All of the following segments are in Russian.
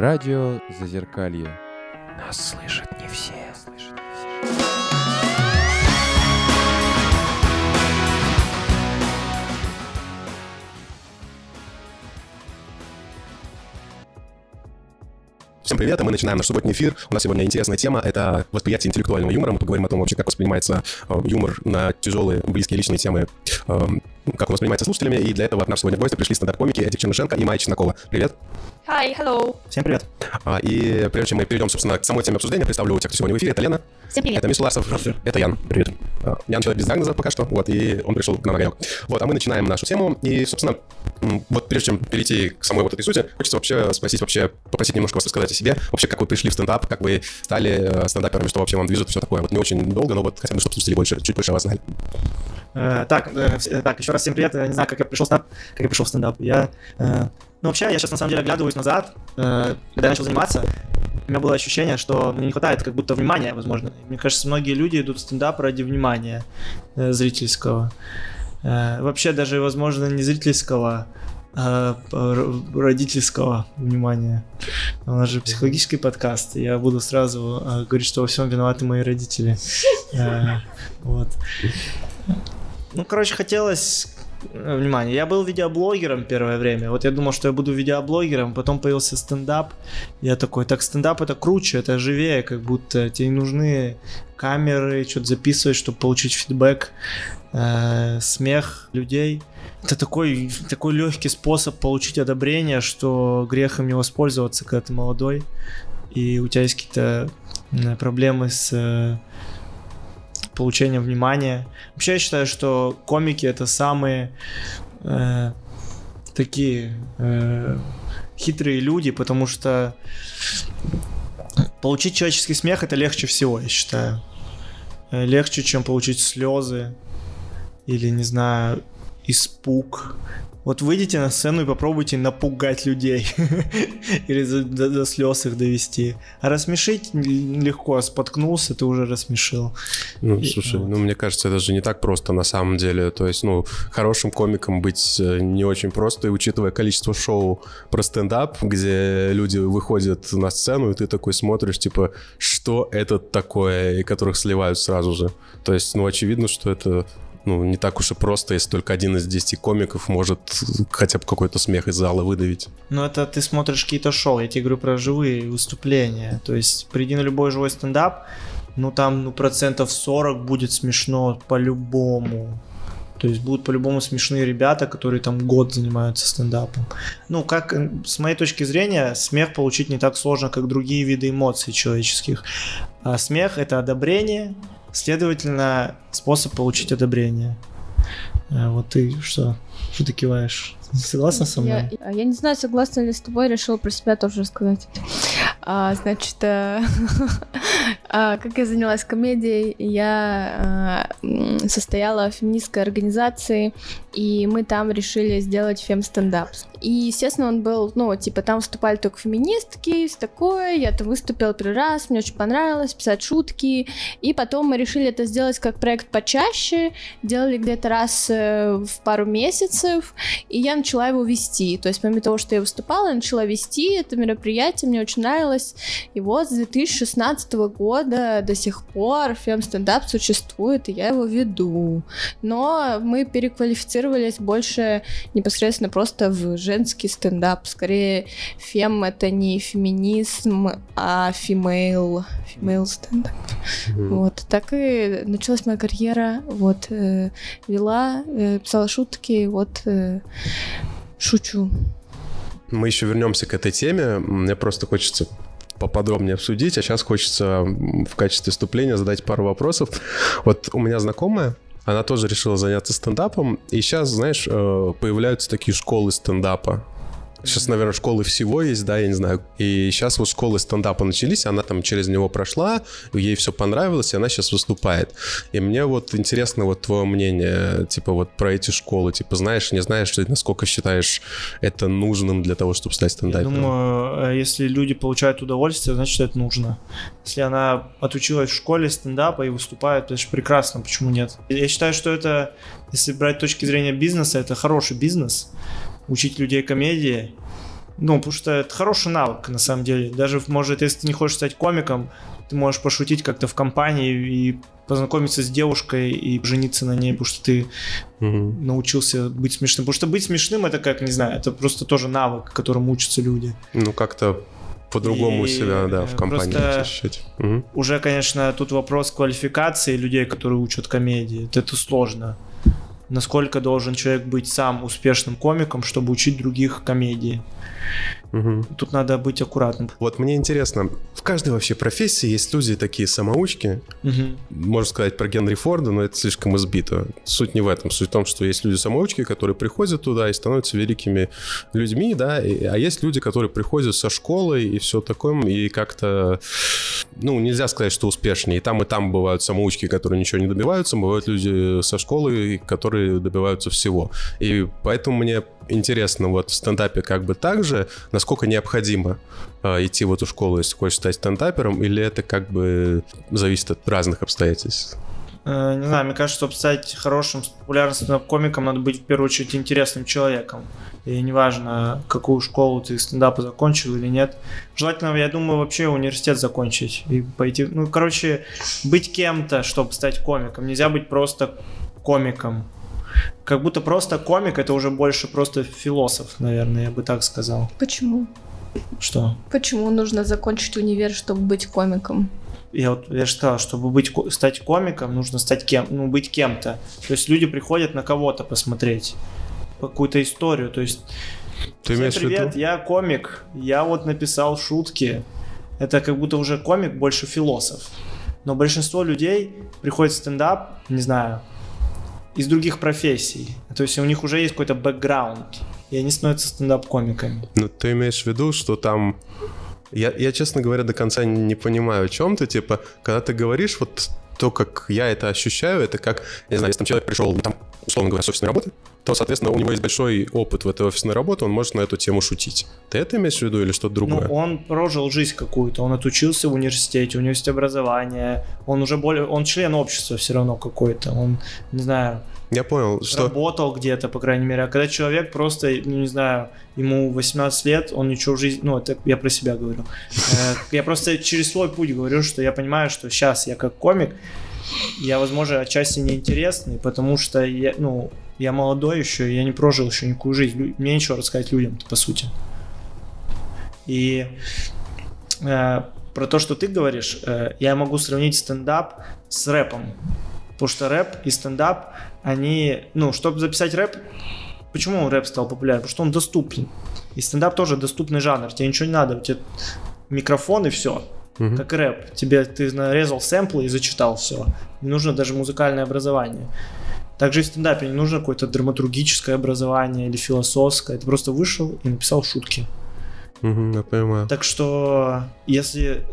Радио Зазеркалье. Нас слышат не все. Всем привет, а мы начинаем наш субботний эфир. У нас сегодня интересная тема — это восприятие интеллектуального юмора. Мы поговорим о том вообще, как воспринимается э, юмор на тяжелые, близкие личные темы, э, как он воспринимается слушателями. И для этого к нам сегодня в гости пришли стендап-комики Эдик Чернышенко и Майя Чеснокова. Привет. Hi, hello. Всем привет. А, и прежде чем мы перейдем, собственно, к самой теме обсуждения, представлю тех, кто сегодня в эфире. Это Лена. Всем привет. Это Миша Ларсов. Это Ян. Привет. А, Ян человек без диагноза пока что, вот, и он пришел к нам на огонек. Вот, а мы начинаем нашу тему. И, собственно, вот прежде чем перейти к самой вот этой сути, хочется вообще спросить вообще, попросить немножко вас рассказать о себе. Вообще, как вы пришли в стендап, как вы стали э, стендаперами, что вообще вам движет, все такое. Вот не очень долго, но вот хотя бы, чтобы слушатели больше, чуть больше о вас знали. Э, так, э, э, так, еще раз всем привет. Я не знаю, как я пришел в стендап, как я пришел в стендап. Я, э, ну, вообще, я сейчас на самом деле оглядываюсь назад, э, когда я начал заниматься, у меня было ощущение, что мне не хватает как будто внимания, возможно. Мне кажется, многие люди идут в стендап ради внимания э, зрительского. Э, вообще даже, возможно, не зрительского, а р- родительского внимания. У нас же психологический подкаст, я буду сразу э, говорить, что во всем виноваты мои родители. Э, Вот. Ну, короче, хотелось э, внимание. Я был видеоблогером первое время. Вот я думал, что я буду видеоблогером, потом появился стендап. Я такой, так стендап это круче, это живее, как будто тебе не нужны камеры, что-то записывать, чтобы получить фидбэк, э, смех людей. Это такой, такой легкий способ получить одобрение, что грех им не воспользоваться, когда ты молодой, и у тебя есть какие-то м, проблемы с э, получением внимания. Вообще я считаю, что комики это самые э, такие э, хитрые люди, потому что получить человеческий смех это легче всего, я считаю. Э, Легче, чем получить слезы или, не знаю, испуг. Вот выйдите на сцену и попробуйте напугать людей. Или до, до- до слез их довести. А рассмешить легко, споткнулся, ты уже рассмешил. Ну, И- слушай, вот. ну, мне кажется, это же не так просто на самом деле. То есть, ну, хорошим комиком быть э, не очень просто, и учитывая количество шоу про стендап, где люди выходят на сцену, и ты такой смотришь, типа, что это такое, и которых сливают сразу же. То есть, ну, очевидно, что это ну, не так уж и просто, если только один из десяти комиков может хотя бы какой-то смех из зала выдавить. Ну, это ты смотришь какие-то шоу, я тебе говорю про живые выступления. То есть, приди на любой живой стендап, ну, там, ну, процентов 40 будет смешно по-любому. То есть будут по-любому смешные ребята, которые там год занимаются стендапом. Ну, как э, с моей точки зрения, смех получить не так сложно, как другие виды эмоций человеческих. А смех это одобрение, следовательно, способ получить одобрение. А вот ты что? Что ты киваешь? Согласна со мной? Я, я не знаю, согласна ли с тобой, решила про себя тоже рассказать. А, значит, э, а, как я занялась комедией, я м, состояла в феминистской организации, и мы там решили сделать фем-стендап. И, естественно, он был, ну, типа, там выступали только феминистки, все такое, я там выступила первый раз, мне очень понравилось писать шутки, и потом мы решили это сделать как проект почаще, делали где-то раз э, в пару месяцев, и я начала его вести. То есть, помимо того, что я выступала, я начала вести это мероприятие, мне очень нравилось. И вот с 2016 года до сих пор фем-стендап существует, и я его веду. Но мы переквалифицировались больше непосредственно просто в женский стендап. Скорее, фем — это не феминизм, а female, female стендап. Вот, так и началась моя карьера. Вот, э, вела, э, писала шутки, вот, э, шучу. Мы еще вернемся к этой теме. Мне просто хочется поподробнее обсудить, а сейчас хочется в качестве вступления задать пару вопросов. Вот у меня знакомая, она тоже решила заняться стендапом, и сейчас, знаешь, э, появляются такие школы стендапа. Сейчас, наверное, школы всего есть, да, я не знаю. И сейчас вот школы стендапа начались, она там через него прошла, ей все понравилось, и она сейчас выступает. И мне вот интересно вот твое мнение, типа вот про эти школы, типа знаешь, не знаешь, насколько считаешь это нужным для того, чтобы стать Я стендапером? думаю, э, если люди получают удовольствие, значит это нужно. Если она отучилась в школе стендапа и выступает, то это же прекрасно, почему нет? Я считаю, что это, если брать точки зрения бизнеса, это хороший бизнес. Учить людей комедии. Ну, потому что это хороший навык, на самом деле. Даже, может, если ты не хочешь стать комиком, ты можешь пошутить как-то в компании и познакомиться с девушкой и жениться на ней, потому что ты Мгм. научился быть смешным. Потому что быть смешным это как, не знаю, это просто тоже навык, которому учатся люди. Ну, как-то по-другому И, себя, да, в э, компании ощущать. Мгм. Уже, конечно, тут вопрос квалификации людей, которые учат комедии. Это сложно. Насколько должен человек быть сам успешным комиком, чтобы учить других комедии. Мгм. Тут надо быть аккуратным. Вот мне интересно, в каждой вообще профессии есть люди такие самоучки, Мгм. можно сказать про Генри Форда, но это слишком избито. Суть не в этом. Суть в том, что есть люди-самоучки, которые приходят туда и становятся великими людьми, да, и- а есть люди, которые приходят со школы и все такое, и как-то, ну, нельзя сказать, что успешнее. И там, и там бывают самоучки, которые ничего не добиваются, бывают люди со школы, которые добиваются всего. И поэтому мне интересно вот в стендапе как бы так же, насколько необходимо э, идти в эту школу, если хочешь стать стендапером, или это как бы зависит от разных обстоятельств? Э, Не знаю, мне кажется, чтобы стать хорошим, популярным стендап-комиком, надо быть в первую очередь интересным человеком. И неважно, какую школу ты стендапа закончил или нет. Желательно, я думаю, вообще университет закончить и пойти. Ну, короче, быть кем-то, чтобы стать комиком. Нельзя быть просто комиком. Как будто просто комик это уже больше просто философ, наверное, я бы так сказал. Почему? Что? Почему нужно закончить универ, чтобы быть комиком? Я вот я же сказал, чтобы быть, стать комиком, нужно стать кем, ну, быть кем-то. То есть люди приходят на кого-то посмотреть, какую-то историю. То есть, Ты «Всем привет, виду? я комик, я вот написал шутки. Это как будто уже комик больше философ. Но большинство людей приходит в стендап, не знаю, из других профессий. То есть у них уже есть какой-то бэкграунд. И они становятся стендап-комиками. Ну, ты имеешь в виду, что там... Я, я, честно говоря, до конца не понимаю, о чем ты. Типа, когда ты говоришь, вот то, как я это ощущаю, это как, не знаю, если там человек пришел, там, условно говоря, с офисной работы, то, соответственно, у него есть большой опыт в этой офисной работе, он может на эту тему шутить. Ты это имеешь в виду или что-то другое? Ну, он прожил жизнь какую-то, он отучился в университете, у него есть образование, он уже более, он член общества все равно какой-то, он, не знаю, Я понял, что... работал где-то, по крайней мере, а когда человек просто, ну, не знаю, ему 18 лет, он ничего в жизни, ну, это я про себя говорю, Э, я просто через свой путь говорю, что я понимаю, что сейчас я как комик, я, возможно, отчасти неинтересный, потому что я, ну, я молодой еще, я не прожил еще никакую жизнь, мне нечего рассказать людям, по сути. И э, про то, что ты говоришь, э, я могу сравнить стендап с рэпом. Потому что рэп и стендап, они, ну, чтобы записать рэп, почему рэп стал популярным? Потому что он доступен. И стендап тоже доступный жанр. Тебе ничего не надо, у тебя микрофон и все. Мгм. Как рэп. Тебе ты нарезал сэмплы и зачитал все. Не нужно даже музыкальное образование. Также и в стендапе не нужно какое-то драматургическое образование или философское. Ты просто вышел и написал шутки. Мгм, я понимаю. Так что, если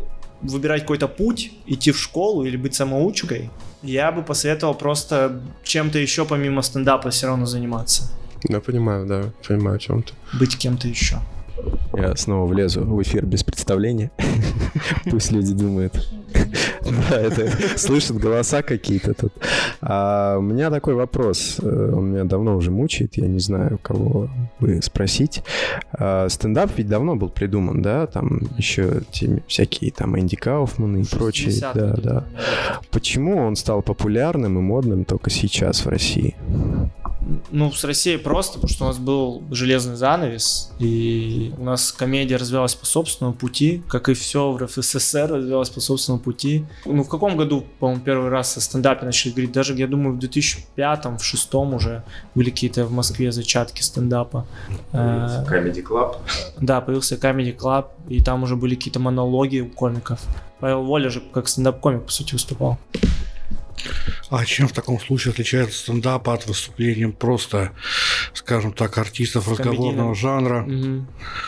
выбирать какой-то путь, идти в школу или быть самоучкой, я бы посоветовал просто чем-то еще помимо стендапа все равно заниматься. Я понимаю, да, понимаю, о чем ты. Быть кем-то еще. Я снова влезу в эфир без представления. Пусть люди думают. Да, это слышат голоса какие-то тут. А у меня такой вопрос. э, Он меня давно уже мучает. Я не знаю, кого бы спросить. А, Стендап ведь давно был придуман, да? Там еще те всякие там Энди Кауфман и прочие. 60-е Да, да. Почему он стал популярным и модным только сейчас в России? Ну, с Россией просто, потому что у нас был железный занавес, и у нас комедия развивалась по собственному пути, как и все в РФССР развивалось по собственному пути. Ну, в каком году, по-моему, первый раз о стендапе начали говорить? Даже, я думаю, в 2005-м, в 2006 уже были какие-то в Москве зачатки стендапа. Э, Comedy Club. Да, появился Comedy Club, и там уже были какие-то монологи у комиков. Павел Воля же как стендап-комик, по сути, выступал. А чем в таком случае отличается стендап от выступления просто, скажем так, артистов разговорного жанра? Мгм.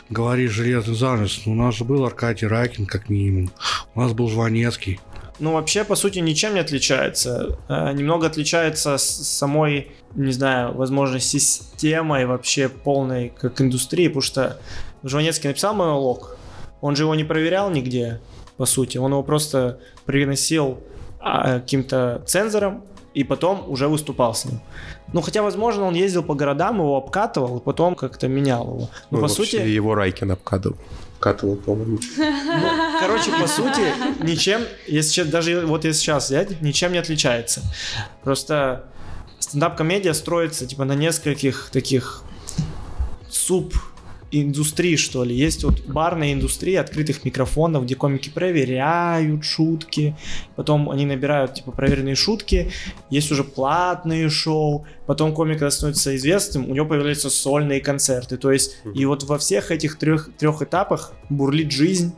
Говоришь железный занавес. Ну, у нас же был Аркадий Ракин, как минимум. У нас был Жванецкий. Ну, вообще, по сути, ничем не отличается. Э, Немного отличается с самой, не знаю, возможно, системой вообще полной как индустрии, потому что Жванецкий написал монолог, он же его не проверял нигде, по сути, он его просто приносил каким-то цензорам, и потом уже выступал с ним. Ну, хотя, возможно, он ездил по городам, его обкатывал, и потом как-то менял его. Но, Ну, по вообще, сути, его Райкин обкатывал. Катывал, по-моему. ну, короче, по сути, ничем, если даже вот если сейчас взять, ничем не отличается. Просто стендап-комедия строится, типа, на нескольких таких суб индустрии, что ли. Есть вот барная индустрия открытых микрофонов, где комики проверяют шутки, потом они набирают, типа, проверенные шутки, есть уже платные шоу, потом комик становится известным, у него появляются сольные концерты, то есть и вот во всех этих трех, трех этапах бурлит жизнь,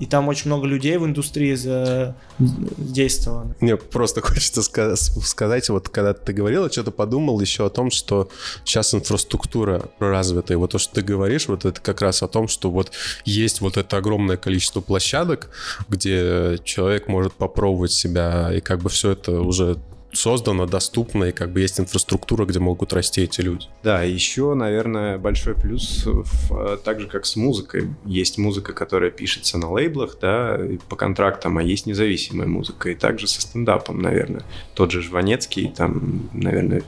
и там очень много людей в индустрии задействовано. Мне просто хочется ска- сказать, вот когда ты говорил, я что-то подумал еще о том, что сейчас инфраструктура развитая. Вот то, что ты говоришь, вот это как раз о том, что вот есть вот это огромное количество площадок, где человек может попробовать себя, и как бы все это уже создано, доступно, и как бы есть инфраструктура, где могут расти эти люди. Да, еще, наверное, большой плюс, в, э, так же как с музыкой. Есть музыка, которая пишется на лейблах, да, по контрактам, а есть независимая музыка. И также со стендапом, наверное. Тот же Жванецкий, там, наверное,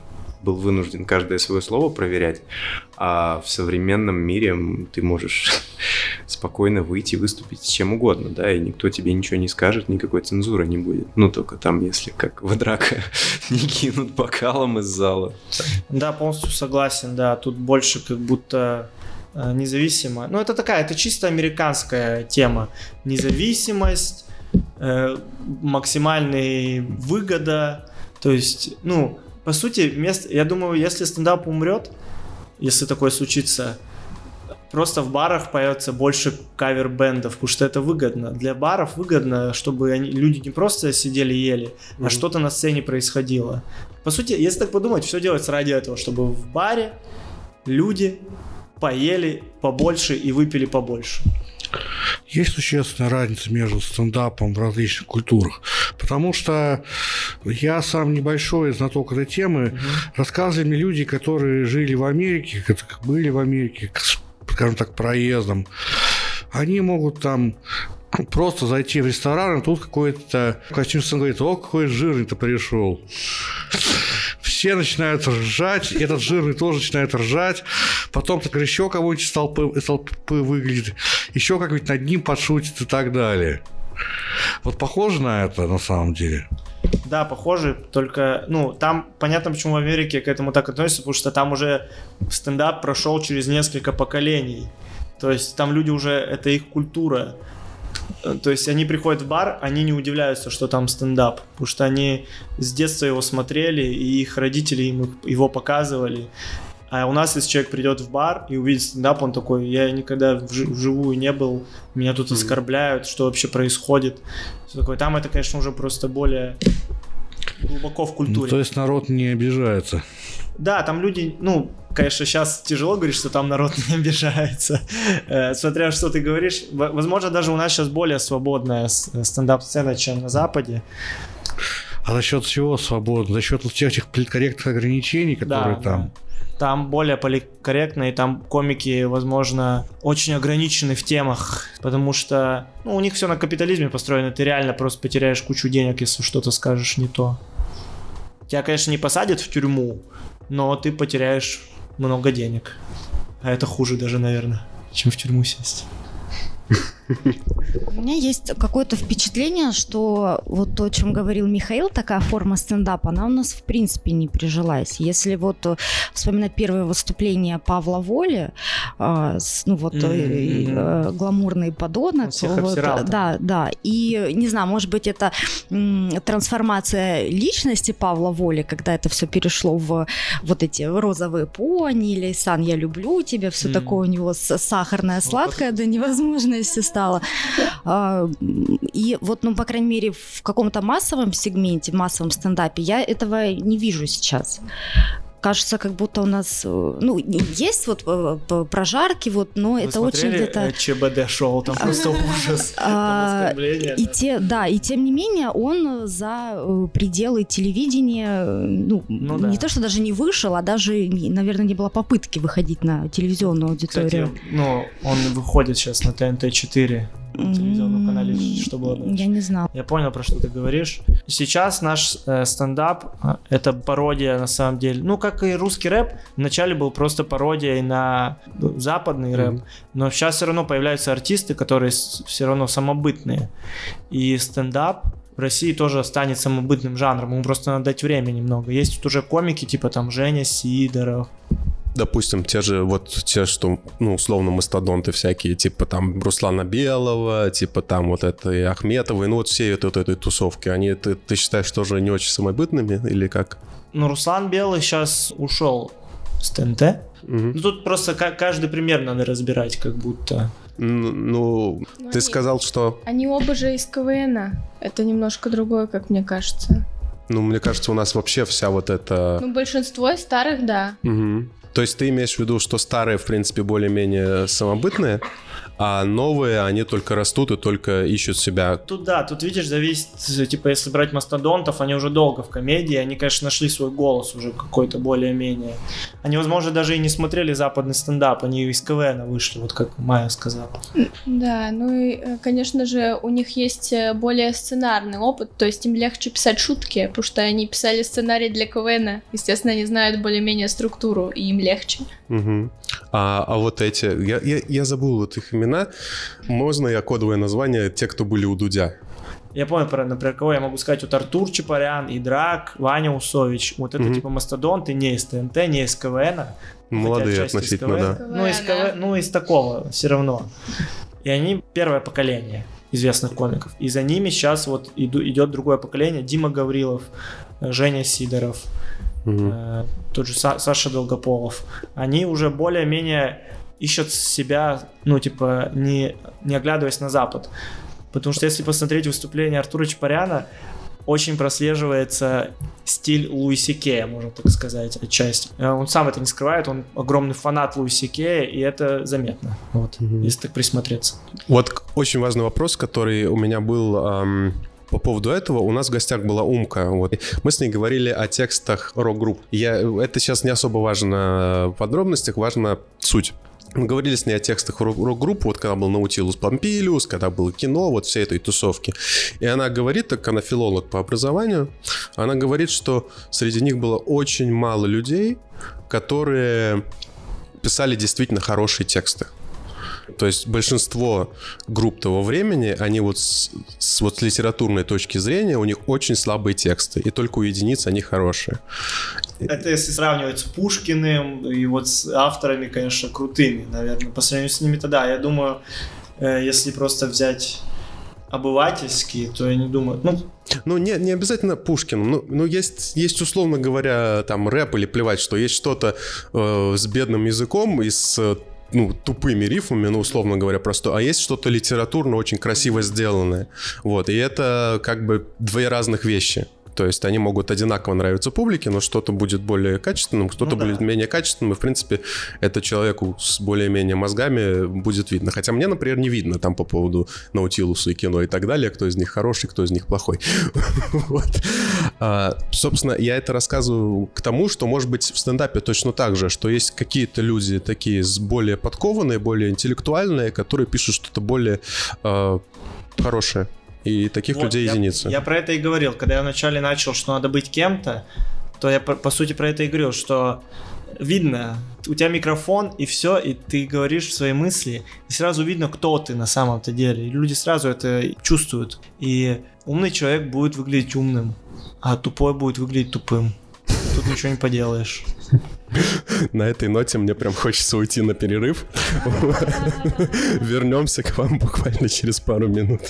был вынужден каждое свое слово проверять, а в современном мире ты можешь спокойно выйти, выступить с чем угодно, да, и никто тебе ничего не скажет, никакой цензуры не будет. Ну, только там, если как в драка не кинут бокалом из зала. Да, полностью согласен, да, тут больше как будто э, независимо. Ну, это такая, это чисто американская тема. Независимость, э, максимальная выгода. То есть, ну, по сути, мест, я думаю, если стендап умрет, если такое случится, просто в барах появится больше кавер-бендов, потому что это выгодно. Для баров выгодно, чтобы они, люди не просто сидели и ели, а что-то на сцене происходило. По сути, если так подумать, все делается ради этого, чтобы в баре люди поели побольше и выпили побольше. Есть существенная разница между стендапом в различных культурах. Потому что я сам небольшой знаток этой темы. Рассказывали мне люди, которые жили в Америке, были в Америке, скажем так, проездом. Они могут там просто зайти в ресторан, и тут какой-то костюм говорит, о, какой жирный-то пришел. Все начинают ржать, этот жирный тоже начинает ржать. Потом так еще кого-нибудь из толпы, из толпы выглядит, еще как-нибудь над ним подшутит и так далее. Вот похоже на это на самом деле. Да, похоже, только, ну, там понятно, почему в Америке к этому так относятся, потому что там уже стендап прошел через несколько поколений. То есть там люди уже, это их культура. То есть они приходят в бар, они не удивляются, что там стендап, потому что они с детства его смотрели, и их родители им его показывали. А у нас, если человек придет в бар и увидит стендап, он такой, я никогда вжи- вживую не был, меня тут оскорбляют, что вообще происходит. Всё такое. Там это, конечно, уже просто более глубоко в Ну, культуре. то есть народ не обижается. Да, там люди, ну, конечно, сейчас тяжело говорить, что там народ не обижается, Э, смотря что ты говоришь. Возможно, даже у нас сейчас более свободная стендап-сцена, чем на Западе. А за счет чего свободно? За счет вот всех этих политкорректных ограничений, которые Да, там. да. Там более поликорректно, и там комики, возможно, очень ограничены в темах, потому что ну, у них все на капитализме построено, ты реально просто потеряешь кучу денег, если что-то скажешь не то. Тебя, конечно, не посадят в тюрьму, но ты потеряешь много денег. А это хуже даже, наверное, чем в тюрьму сесть. У меня есть какое-то впечатление, что вот то, о чем говорил Михаил, такая форма стендапа, она у нас в принципе не прижилась. Если вот э, вспоминать первое выступление Павла Воли, э, с, ну вот э, э, гламурный подонок, вот, да, да, и не знаю, может быть это м, трансформация личности Павла Воли, когда это все перешло в вот эти розовые пони или Сан, я люблю тебя, все такое у него сахарное, сладкое до невозможности стало. А, И вот, ну, по крайней мере, в каком-то массовом сегменте, в массовом стендапе я этого не вижу сейчас. Кажется, как будто у нас, э, ну, есть вот э, прожарки, вот, но Вы это очень где-то... э, ЧБД-шоу, там просто ужас. Там А, И те, да, и тем не менее он за пределы телевидения, ну, Ну да. не то, что даже не вышел, а даже, наверное, не было попытки выходить на телевизионную аудиторию. Кстати, ну, он выходит сейчас на ТНТ-4. Телевизионном канале, что было дальше? Я не знал. Я понял, про что ты говоришь. Сейчас наш э, стендап э, это пародия на самом деле. Ну, как и русский рэп, вначале был просто пародией на ну, западный рэп, но сейчас все равно появляются артисты, которые все равно самобытные. И стендап в России тоже станет самобытным жанром. Ему просто надо дать время немного. Есть тут уже комики, типа там Женя Сидоров, Допустим, те же вот те, что, ну, условно, мастодонты всякие, типа там Руслана Белого, типа там вот это и Ахметовой, ну вот все вот этой, этой тусовки, они, ты, ты считаешь, тоже не очень самобытными или как? Ну, Руслан Белый сейчас ушел с ТНТ. Мгм. Ну, тут просто ка- каждый пример надо разбирать, как будто. Ну, Ну, ты они- сказал, что, Они оба же из КВН. Это немножко другое, как мне кажется. ну, мне кажется, у нас вообще вся вот эта... Ну, большинство из старых, да. Мгм. То есть ты имеешь в виду, что старые, в принципе, более-менее самобытные, а новые, они только растут и только ищут себя. Тут да, тут видишь, зависит, типа, если брать мастодонтов, они уже долго в комедии, они, конечно, нашли свой голос уже какой-то более-менее. Они, возможно, даже и не смотрели западный стендап, они из КВН вышли, вот как Майя сказала. Да, ну и, э, конечно же, у них есть э, более сценарный опыт, то есть им легче писать шутки, потому что они писали сценарий для КВН. Естественно, они знают более-менее структуру, и им легче. Мгм. А, а вот эти, я, я, я забыл вот их имена, можно я кодовое название, те, кто были у Дудя? Я помню, про, например, кого я могу сказать, вот Артур Чапарян, Идрак, Ваня Усович, вот это Мгм. типа мастодонты не из ТНТ, не из КВН, Молодые отчасти из относительно, КВН. да. Ну, из КВН, ну, из такого все равно. И они первое поколение известных комиков. И за ними сейчас вот иду- идет другое поколение. Дима Гаврилов, э, Женя Сидоров, Мгм. э, тот же Са- Саша Долгополов. Они уже более-менее ищут себя, ну, типа, не, не оглядываясь на Запад. Потому что если посмотреть выступление Артура Чапаряна, очень прослеживается стиль Луиси Кея, можно так сказать, отчасти. Э, Он сам это не скрывает, он огромный фанат Луиси Кея, и это заметно, вот, Мгм. если так присмотреться. Вот очень важный вопрос, который у меня был ам, по поводу этого. У нас в гостях была Умка. Вот. Мы с ней говорили о текстах рок-групп. Я, это сейчас не особо важно в подробностях, важна суть. Мы говорили с ней о текстах рок- рок-групп, вот когда был Наутилус Помпилиус, когда было кино, вот всей этой тусовки. И она говорит, так она филолог по образованию, она говорит, что среди них было очень мало людей, которые писали действительно хорошие тексты. То есть большинство групп того времени, они вот с, с- вот с литературной точки зрения, у них очень слабые тексты, и только у единиц они хорошие. Это если сравнивать с Пушкиным и вот с авторами, конечно, крутыми, наверное. По сравнению с ними, то да, я думаю, э, если просто взять обывательские, то я не думаю, ну, Ну, не, не обязательно Пушкин. Ну, ну есть, есть, условно говоря, там рэп или плевать, что есть что-то э, с бедным языком и с ну, тупыми рифмами, ну, условно говоря, просто, а есть что-то литературно очень красиво сделанное. Вот, и это как бы две разных вещи. То есть они могут одинаково нравиться публике, но что-то будет более качественным, кто-то Ну да. будет менее качественным, и, в принципе, это человеку с более-менее мозгами будет видно. Хотя мне, например, не видно там по поводу Наутилуса и кино и так далее, кто из них хороший, кто из них плохой. А, Собственно, я это рассказываю к тому, что, может быть, в стендапе точно так же, что есть какие-то люди такие с более подкованные, более интеллектуальные, которые пишут что-то более э, хорошее. И таких Вот, людей я- единицы. Я про это и говорил. Когда я вначале начал, что надо быть кем-то, то я по, по сути про это и говорил, что видно, у тебя микрофон и все, и ты говоришь свои мысли, и сразу видно, кто ты на самом-то деле. И люди сразу это чувствуют. И умный человек будет выглядеть умным, а тупой будет выглядеть тупым. Тут ничего не поделаешь. На этой ноте мне прям хочется уйти на перерыв. Вернемся к вам буквально через пару минут.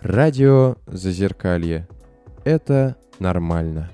Радио Зазеркалье. Это нормально.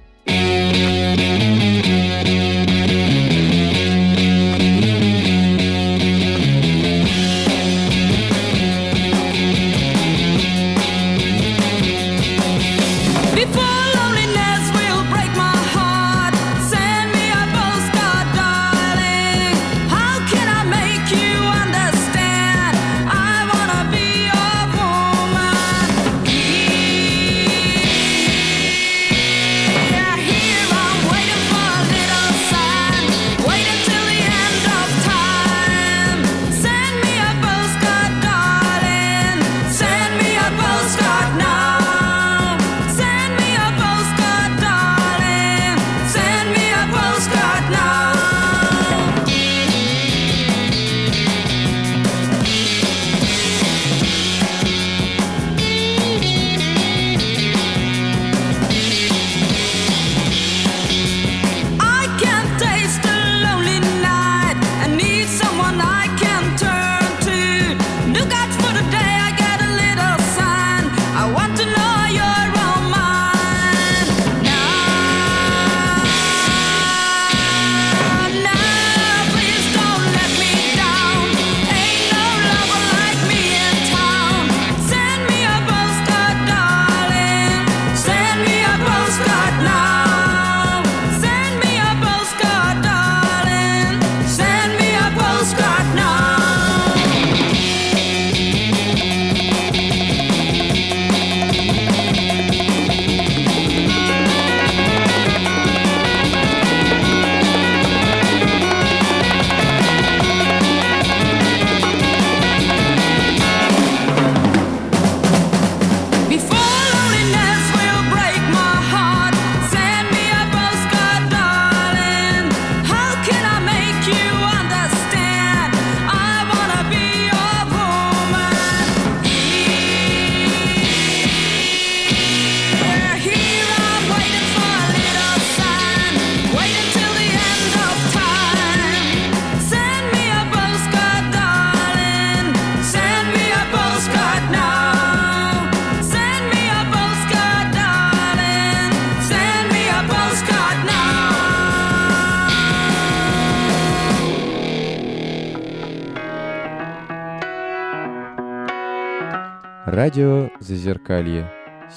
Радио Зазеркалье.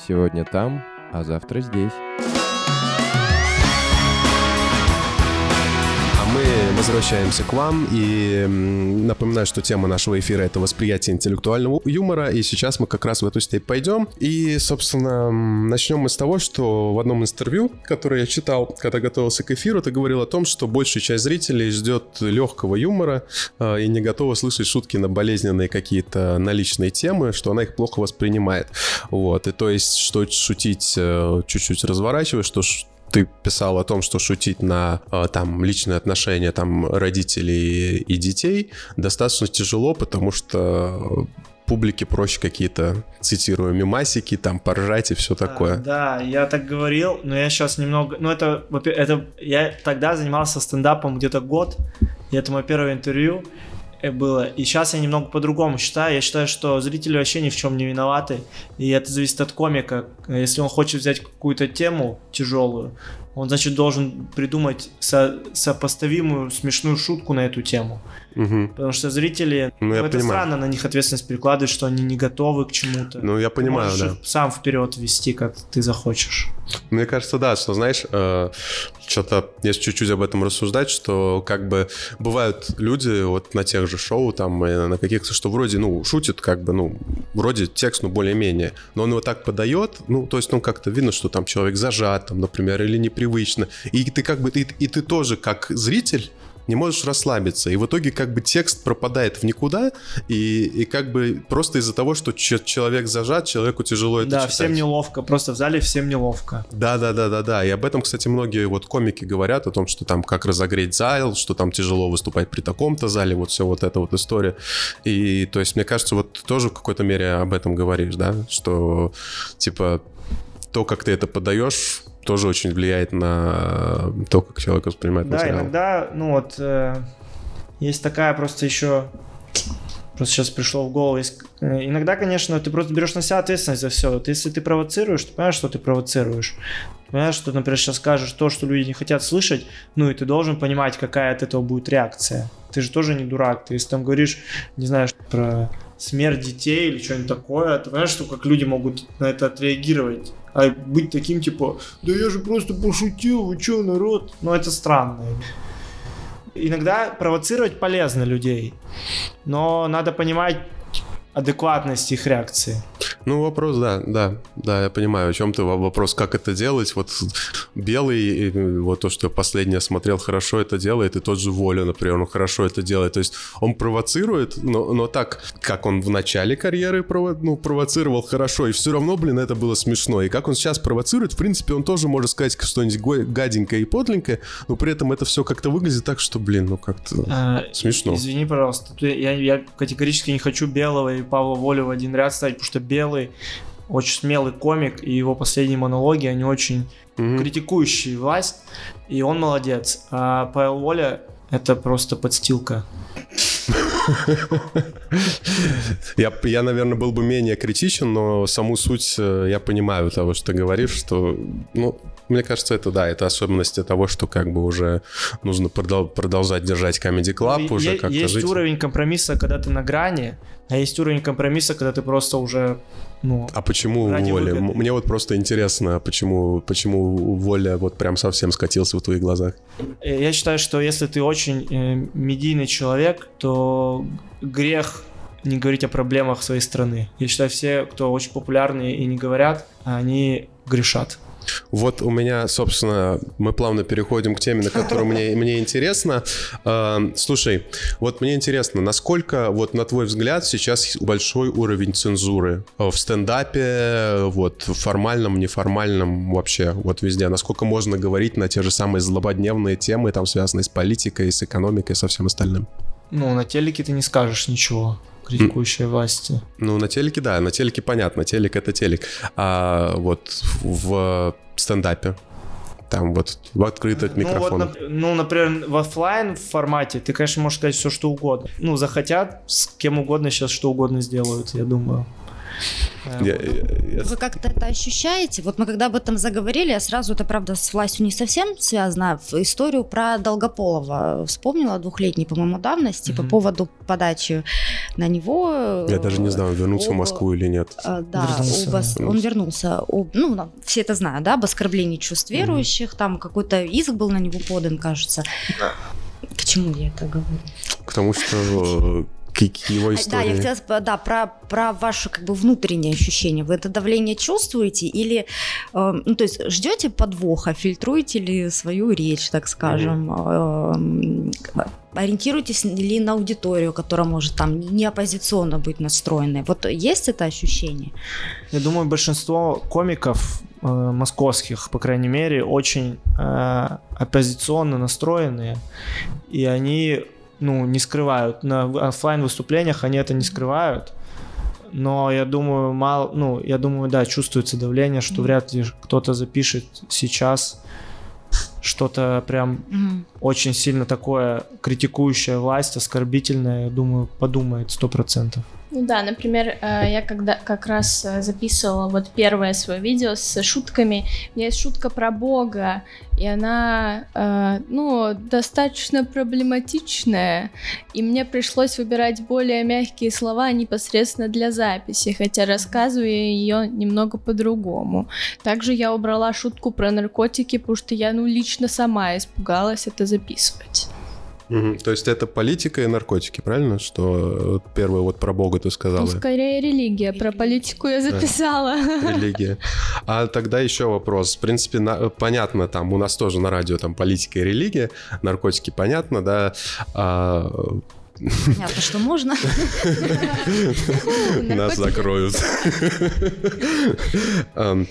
Сегодня там, а завтра здесь. Возвращаемся к вам и напоминаю, что тема нашего эфира это восприятие интеллектуального юмора, и сейчас мы как раз в эту степь пойдем. И, собственно, начнем мы с того, что в одном интервью, которое я читал, когда готовился к эфиру, ты говорил о том, что большая часть зрителей ждет легкого юмора э, и не готова слышать шутки на болезненные какие-то наличные темы, что она их плохо воспринимает. Вот, и то есть, что шутить э, чуть-чуть разворачивая, что ты писал о том, что шутить на э, там личные отношения там родителей и детей достаточно тяжело, потому что публике проще какие-то, цитирую, мимасики, там, поржать и все такое. Да, я так говорил, но я сейчас немного... Ну, это, это... Я тогда занимался стендапом где-то год, и это мое первое интервью было. И сейчас я немного по-другому считаю. Я считаю, что зрители вообще ни в чем не виноваты. И это зависит от комика. Если он хочет взять какую-то тему тяжелую, он, значит, должен придумать со- сопоставимую смешную шутку на эту тему. Мгм. Потому что зрители... Ну, я это понимаю. странно на них ответственность перекладывать, что они не готовы к чему-то. Ну, я Ты понимаю, можешь да. сам вперед вести, как ты захочешь. Мне кажется, да, что, знаешь, что-то, если чуть-чуть об этом рассуждать, что как бы бывают люди вот на тех же шоу там, и на каких-то, что вроде, ну, шутит как бы, ну, вроде текст, ну, более-менее, но он его так подает, ну, то есть, ну, как-то видно, что там человек зажат, там, например, или непривычно, и ты как бы, и, и ты тоже как зритель не можешь расслабиться. И в итоге как бы текст пропадает в никуда, и, и как бы просто из-за того, что че- человек зажат, человеку тяжело это да, читать. всем неловко, просто в зале всем неловко. Да, да, да, да, да. И об этом, кстати, многие вот комики говорят о том, что там как разогреть зал, что там тяжело выступать при таком-то зале, вот все вот эта вот история. И то есть, мне кажется, вот ты тоже в какой-то мере об этом говоришь, да, что типа то, как ты это подаешь, тоже очень влияет на то, как человек воспринимает Да, материал. иногда, ну вот, э, есть такая просто еще, просто сейчас пришло в голову, есть, э, иногда, конечно, ты просто берешь на себя ответственность за все. Вот если ты провоцируешь, ты понимаешь, что ты провоцируешь. Ты понимаешь, что, например, сейчас скажешь то, что люди не хотят слышать, ну и ты должен понимать, какая от этого будет реакция. Ты же тоже не дурак. Ты если там говоришь, не знаю, про смерть детей или что-нибудь такое, ты понимаешь, что как люди могут на это отреагировать. А быть таким, типа, да я же просто пошутил, вы чё, народ? Ну, это странно. Иногда провоцировать полезно людей, но надо понимать адекватность их реакции. Ну, вопрос, да, да, да, я понимаю, о чем ты. Во- Вопрос, как это делать. Вот Белый, вот то, что я последнее смотрел, хорошо это делает, и тот же Воля, например, он хорошо это делает. То есть он провоцирует, но, но так, как он в начале карьеры прово- ну, провоцировал хорошо, и все равно, блин, это было смешно. И как он сейчас провоцирует, в принципе, он тоже может сказать что-нибудь гаденькое и подленькое, но при этом это все как-то выглядит так, что, блин, ну как-то... Э, Смешно. Извини, пожалуйста, я, я категорически не хочу Белого и Павла Волю в один ряд ставить, потому что Белый очень смелый комик, и его последние монологи, они очень Мгм. критикующие власть, и он молодец. А Павел Воля это просто подстилка. Я, я, наверное, был бы менее критичен, но саму суть э, я понимаю того, что ты говоришь, что, ну, мне кажется, это да, это особенности того, что как бы уже нужно продол- продолжать держать Comedy Club, Ну, уже е- как-то есть жить. уровень компромисса, когда ты на грани, а есть уровень компромисса, когда ты просто уже, ну, А почему. М- Мне вот просто интересно, почему, почему Воля вот прям совсем скатился в твоих глазах. Э, Я считаю, что если ты очень э, медийный человек, то грех не говорить о проблемах своей страны. Я считаю, все, кто очень популярны и не говорят, они грешат. Вот у меня, собственно, мы плавно переходим к теме, на которую мне, мне интересно. Э, Слушай, вот мне интересно, насколько, вот на твой взгляд, сейчас большой уровень цензуры э, в стендапе, вот в формальном, неформальном вообще, вот везде. Насколько можно говорить на те же самые злободневные темы, там, связанные с политикой, с экономикой, со всем остальным? Ну, на телеке ты не скажешь ничего критикующей власти. Ну, на телеке, да, на телеке понятно, телек это телек. А вот в стендапе, там вот в открытый Ну, вот, микрофон. нап- ну, например, в оффлайн формате ты, конечно, можешь сказать все, что угодно. Ну, захотят, с кем угодно сейчас что угодно сделают, я думаю. Э, Я- вот. я- я- Вы как-то это ощущаете? Вот мы когда об этом заговорили, я сразу, это правда с властью не совсем связано, в историю про Долгополова вспомнила двухлетней, по-моему, давности по поводу подачи на него. Я даже не знаю, вернуться в Москву или нет. А, Да, Вернулся, об ос- да. он вернулся. Об- ну, нам- все это знают, да, об оскорблении чувств верующих, там какой-то иск был на него подан, кажется. К чему я это говорю? К тому, что э, его А, Да, я истории. хотела да, про, про ваше как бы внутреннее ощущение. Вы это давление чувствуете или, э, ну, то есть ждете подвоха, фильтруете ли свою речь, так скажем, эм, ориентируетесь ли на аудиторию, которая может там не оппозиционно быть настроенной? Вот есть это ощущение? Я думаю, большинство комиков э, московских, по крайней мере, очень э, оппозиционно настроенные, и они, ну, не скрывают. На офлайн выступлениях они это не скрывают. Но я думаю, мало, ну, я думаю, да, чувствуется давление, что вряд ли кто-то запишет сейчас что-то прям Мгм. очень сильно такое критикующее власть, оскорбительное, я думаю, подумает сто процентов. Ну да, например, э, я когда как раз э, записывала вот первое свое видео с шутками, у меня есть шутка про Бога, и она, э, ну, достаточно проблематичная, и мне пришлось выбирать более мягкие слова непосредственно для записи, хотя рассказываю ее немного по-другому. Также я убрала шутку про наркотики, потому что я, ну, лично сама испугалась это записывать. Мгм. То есть это политика и наркотики, правильно? Что э, первое вот про Бога ты сказала. Ну, скорее религия, про политику я записала. Религия. А тогда еще вопрос. В принципе, на- понятно, там у нас тоже на радио там политика и религия, наркотики понятно, да. А, Понятно, что можно. Нас закроют.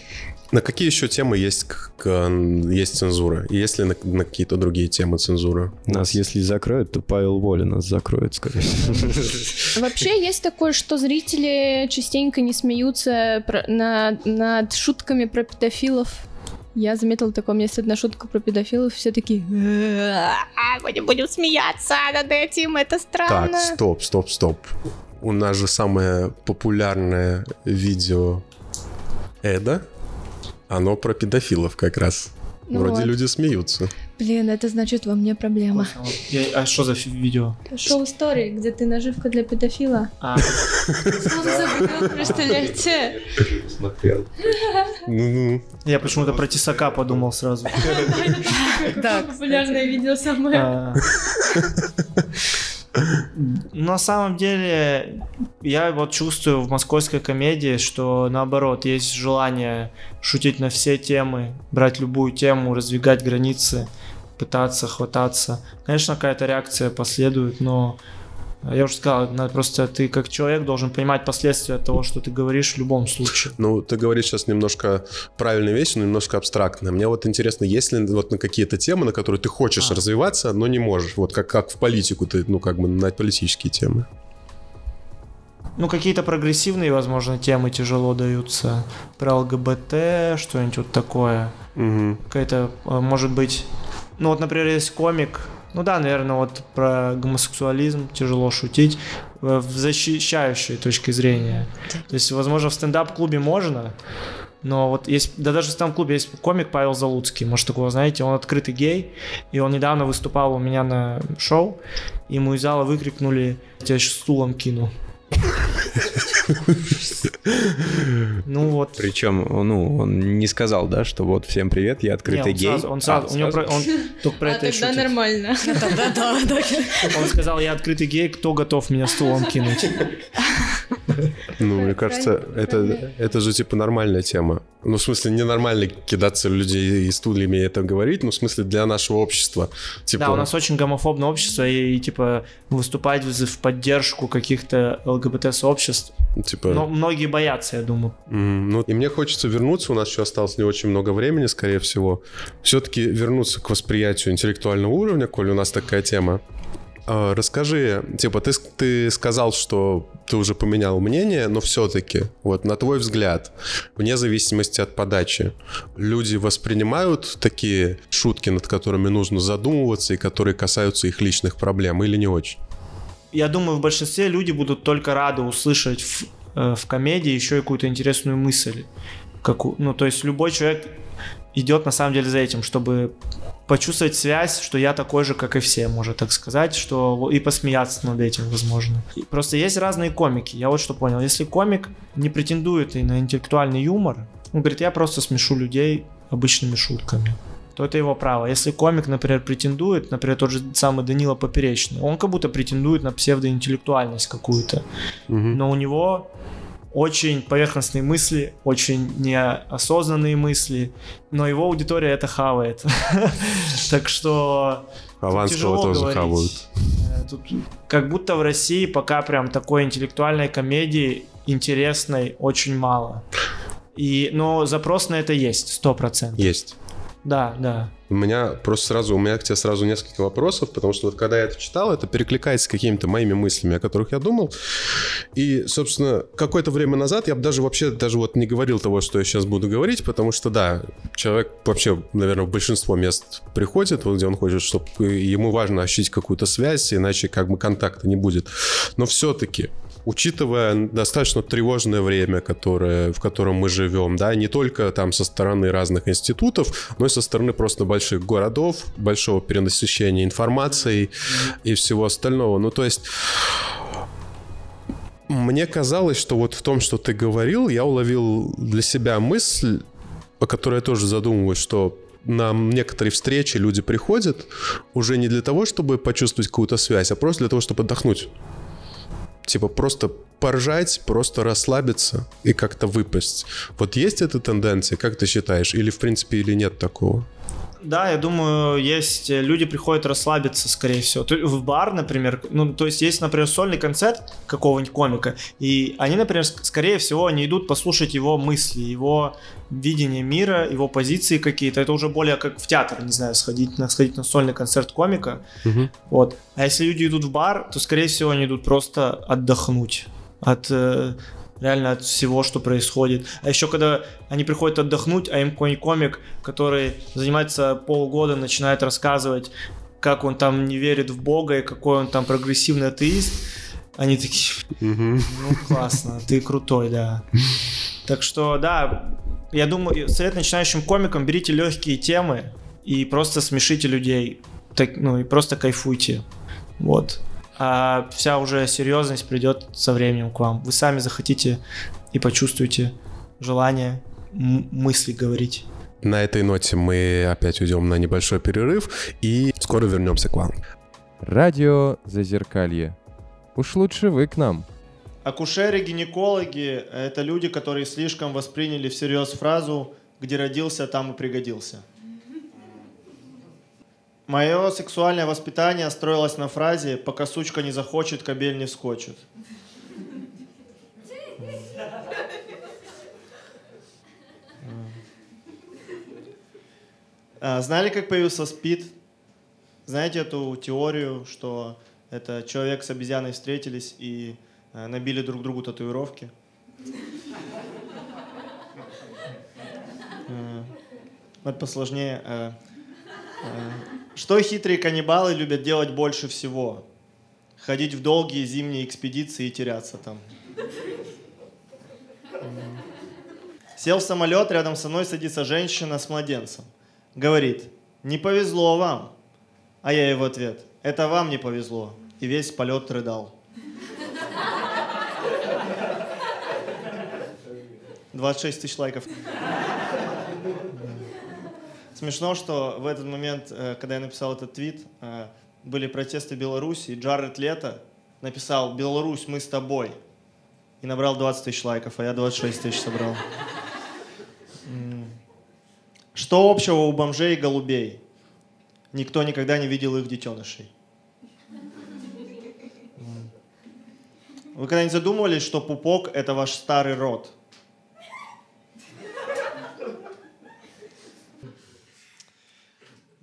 На какие еще темы есть, к- к- есть цензура? Есть ли на, на какие-то другие темы цензура? Нас, если закроют, то Павел Воля нас закроет, скорее всего. Вообще есть такое, что зрители частенько не смеются над шутками про педофилов. Я заметила такое, у меня есть одна шутка про педофилов, все такие, «А, мы не будем смеяться над этим, это Так, странно. стоп, стоп, стоп. У нас же самое популярное видео Эда, оно про педофилов как раз. Ну Вроде вот. люди смеются. Блин, это значит во мне проблема. Я- а что за видео? Шоу истории, где ты наживка для педофила. А, Сам забыл, представляете? Ну-ну. я почему-то про Тесака подумал сразу. Какое популярное видео самое. На самом деле, я вот чувствую в московской комедии, что наоборот, есть желание шутить на все темы, брать любую тему, раздвигать границы, пытаться хвататься. Конечно, какая-то реакция последует, но я уже сказал, надо просто ты как человек должен понимать последствия того, что ты говоришь в любом случае. Ну, ты говоришь сейчас немножко правильные вещи, но немножко абстрактно. Мне вот интересно, есть ли вот на какие-то темы, на которые ты хочешь А. развиваться, но не можешь? Вот как, как в политику ты, ну, как бы на политические темы. Ну, какие-то прогрессивные, возможно, темы тяжело даются. Про ЛГБТ, что-нибудь вот такое. Мгм. какая-то, э, может быть, ну вот, например, есть комик, ну да, наверное, вот про гомосексуализм тяжело шутить э, в защищающей точке зрения. То есть, возможно, в стендап-клубе можно, но вот есть, да даже в стендап-клубе есть комик Павел Залуцкий, может, такого знаете, он открытый гей, и он недавно выступал у меня на шоу, ему из зала выкрикнули, я тебя сейчас стулом кину. Ну вот. Причем, ну, он не сказал, да, что вот всем привет, я открытый гей. он сразу, А, у него он только про А это тогда нормально. Он сказал, я открытый гей, кто готов меня стулом кинуть? Ну, мне кажется, это, это же типа нормальная тема. Ну, в смысле, ненормально кидаться людей и стульями и это говорить, ну, в смысле, для нашего общества. Типа, Да, у нас очень гомофобное общество, и, и, типа выступать в, в поддержку каких-то ЛГБТ-сообществ. типа... Но многие боятся, я думаю. М, Ну, и мне хочется вернуться, у нас еще осталось не очень много времени, скорее всего, все-таки вернуться к восприятию интеллектуального уровня, коль у нас такая тема. А, Расскажи, типа, ты, ты сказал, что ты уже поменял мнение, но все-таки, вот, на твой взгляд, вне зависимости от подачи, люди воспринимают такие шутки, над которыми нужно задумываться и которые касаются их личных проблем, или не очень? Я думаю, в большинстве люди будут только рады услышать ф- э, в комедии еще какую-то интересную мысль. Как, у- ну, то есть любой человек идет на самом деле за этим, чтобы почувствовать связь, что я такой же, как и все, можно так сказать, что и посмеяться над этим, возможно. И просто есть разные комики. Я вот что понял. Если комик не претендует и на интеллектуальный юмор, он говорит, я просто смешу людей обычными шутками то это его право. Если комик, например, претендует, например, тот же самый Данила Поперечный, он как будто претендует на псевдоинтеллектуальность какую-то, Мгм. но у него очень поверхностные мысли, очень неосознанные мысли, но его аудитория это хавает. Так что Аванского тоже говорить. хавают. Э, Тут как будто в России пока прям такой интеллектуальной комедии интересной очень мало. И, но запрос на это есть, сто процентов. Есть. Да, да. У меня просто сразу, у меня к тебе сразу несколько вопросов, потому что вот когда я это читал, это перекликается с какими-то моими мыслями, о которых я думал. И, собственно, какое-то время назад я бы даже вообще даже вот не говорил того, что я сейчас буду говорить, потому что, да, человек вообще, наверное, в большинство мест приходит, вот где он хочет, чтобы ему важно ощутить какую-то связь, иначе как бы контакта не будет. Но все-таки учитывая достаточно тревожное время, которое, в котором мы живем, да, не только там со стороны разных институтов, но и со стороны просто больших городов, большого перенасыщения информацией и всего остального. Ну, то есть мне казалось, что вот в том, что ты говорил, я уловил для себя мысль, о которой я тоже задумываюсь, что на некоторые встречи люди приходят уже не для того, чтобы почувствовать какую-то связь, а просто для того, чтобы отдохнуть. Типа просто поржать, просто расслабиться и как-то выпасть. Вот есть эта тенденция, как ты считаешь? Или в принципе, или нет такого? Да, я думаю, есть э, люди приходят расслабиться, скорее всего. В бар, например, ну, то есть есть, например, сольный концерт какого-нибудь комика, и они, например, ск- скорее всего, они идут послушать его мысли, его видение мира, его позиции какие-то. Это уже более как в театр, не знаю, сходить на, сходить на сольный концерт комика. Мгм. Вот. А если люди идут в бар, то, скорее всего, они идут просто отдохнуть от э, реально от всего, что происходит. А еще когда они приходят отдохнуть, а им какой-нибудь комик, который занимается полгода, начинает рассказывать, как он там не верит в Бога и какой он там прогрессивный атеист, они такие, ну классно, ты крутой, да. Так что, да, я думаю, совет начинающим комикам, берите легкие темы и просто смешите людей, так, ну и просто кайфуйте, вот. А вся уже серьезность придет со временем к вам. Вы сами захотите и почувствуете желание мысли говорить. На этой ноте мы опять уйдем на небольшой перерыв и скоро вернемся к вам. Радио Зазеркалье. Уж лучше вы к нам. Акушеры, гинекологи – это люди, которые слишком восприняли всерьез фразу «где родился, там и пригодился». Мое сексуальное воспитание строилось на фразе «пока сучка не захочет, кобель не вскочит». А, Знали, как появился СПИД? Знаете эту теорию, что это человек с обезьяной встретились и э, набили друг другу татуировки? Э, Вот посложнее. Что хитрые каннибалы любят делать больше всего? Ходить в долгие зимние экспедиции и теряться там. Сел в самолет, рядом со мной садится женщина с младенцем. Говорит, не повезло вам. А я ей в ответ, это вам не повезло. И весь полет рыдал. 26 тысяч лайков. Смешно, что в этот момент, э, когда я написал этот твит, э, были протесты Беларуси, и Джаред Лето написал «Беларусь, мы с тобой». И набрал 20 тысяч лайков, а я 26 тысяч собрал. Что общего у бомжей и голубей? Никто никогда не видел их детенышей. Вы когда-нибудь задумывались, что пупок — это ваш старый род?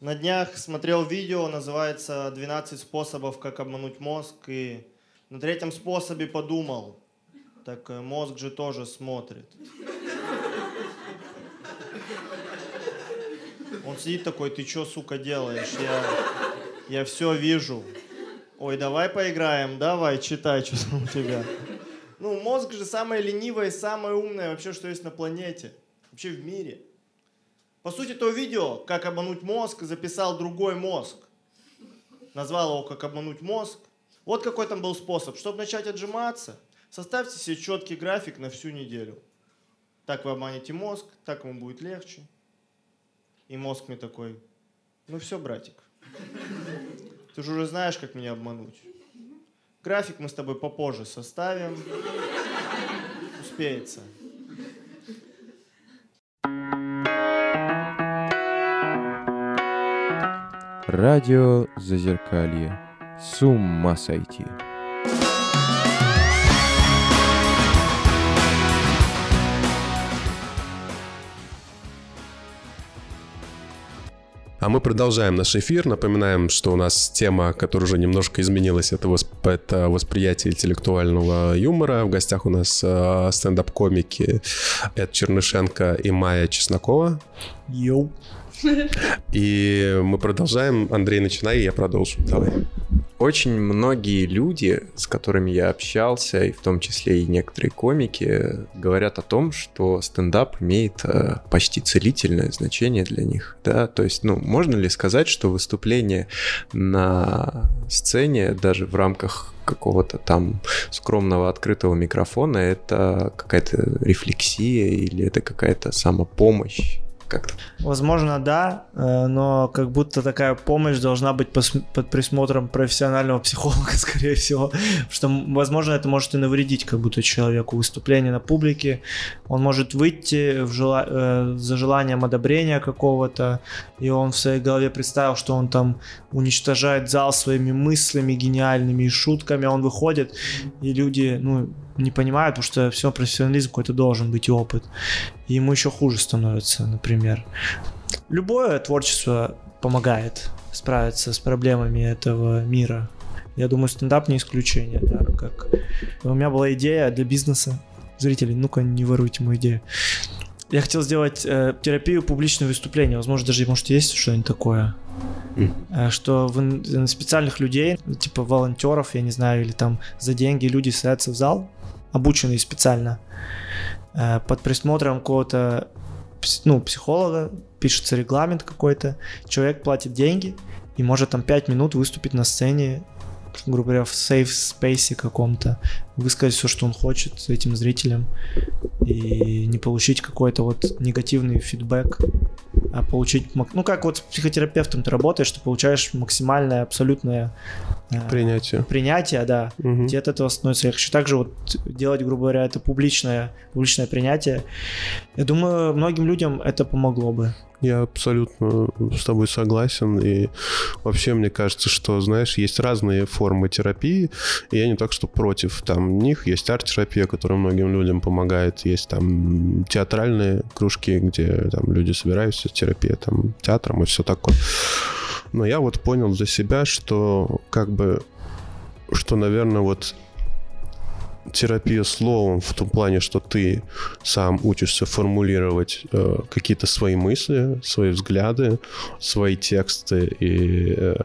На днях смотрел видео, называется «12 способов, как обмануть мозг», и на третьем способе подумал, так э, мозг же тоже смотрит. Он сидит такой, ты чё, сука, делаешь? Я, я все вижу. Ой, давай поиграем, давай, читай, что там у тебя. Ну, мозг же самое ленивое и самое умное вообще, что есть на планете. Вообще в мире. По сути, то видео, как обмануть мозг, записал другой мозг. Назвал его «Как обмануть мозг». Вот какой там был способ. Чтобы начать отжиматься, составьте себе четкий график на всю неделю. Так вы обманете мозг, так ему будет легче. И мозг мне такой, ну все, братик, ты же уже знаешь, как меня обмануть. График мы с тобой попозже составим. Успеется. Радио Зазеркалье. С ума сойти. А мы продолжаем наш эфир. Напоминаем, что у нас тема, которая уже немножко изменилась, это, восп- это восприятие интеллектуального юмора. В гостях у нас э, стендап-комики Эд Чернышенко и Майя Чеснокова. Йоу. И мы продолжаем. Андрей, начинай, я продолжу. Давай. Очень многие люди, с которыми я общался, и в том числе и некоторые комики, говорят о том, что стендап имеет э, почти целительное значение для них. Да? То есть, ну, можно ли сказать, что выступление на сцене, даже в рамках какого-то там скромного открытого микрофона, это какая-то рефлексия или это какая-то самопомощь? Как-то. Возможно, да, э, но как будто такая помощь должна быть под присмотром профессионального психолога, скорее всего. Что, возможно, это может и навредить как будто человеку. Выступление на публике, он может выйти в жела- э, за желанием одобрения какого-то, и он в своей голове представил, что он там уничтожает зал своими мыслями гениальными и шутками, а он выходит, и люди, ну, не понимают, потому что все профессионализм какой-то должен быть и опыт. И ему еще хуже становится, например. Любое творчество помогает справиться с проблемами этого мира. Я думаю, стендап не исключение, да, как у меня была идея для бизнеса. Зрители, ну-ка, не воруйте мою идею. Я хотел сделать э, терапию публичного выступления. Возможно, даже, может, есть что-нибудь такое. Э, Что в специальных людей, типа волонтеров, я не знаю, или там за деньги люди садятся в зал, обученные специально, э, под присмотром какого-то ну, психолога, пишется регламент какой-то, человек платит деньги и может там 5 минут выступить на сцене, грубо говоря, в safe space каком-то, высказать все, что он хочет с этим зрителем, и не получить какой-то вот негативный фидбэк, а получить, ну как вот с психотерапевтом ты работаешь, ты получаешь максимальное, абсолютное э, Принятие. принятие, да, Мгм. тебе от этого становится легче. Также вот делать, грубо говоря, это публичное, публичное принятие. Я думаю, многим людям это помогло бы. Я абсолютно с тобой согласен. И вообще мне кажется, что, знаешь, есть разные формы терапии. И я не так, что против там них. Есть арт-терапия, которая многим людям помогает. Есть там театральные кружки, где там люди собираются, терапия там театром и все такое. Но я вот понял для себя, что как бы, что, наверное, вот терапия словом в том плане, что ты сам учишься формулировать э, какие-то свои мысли, свои взгляды, свои тексты и э, э,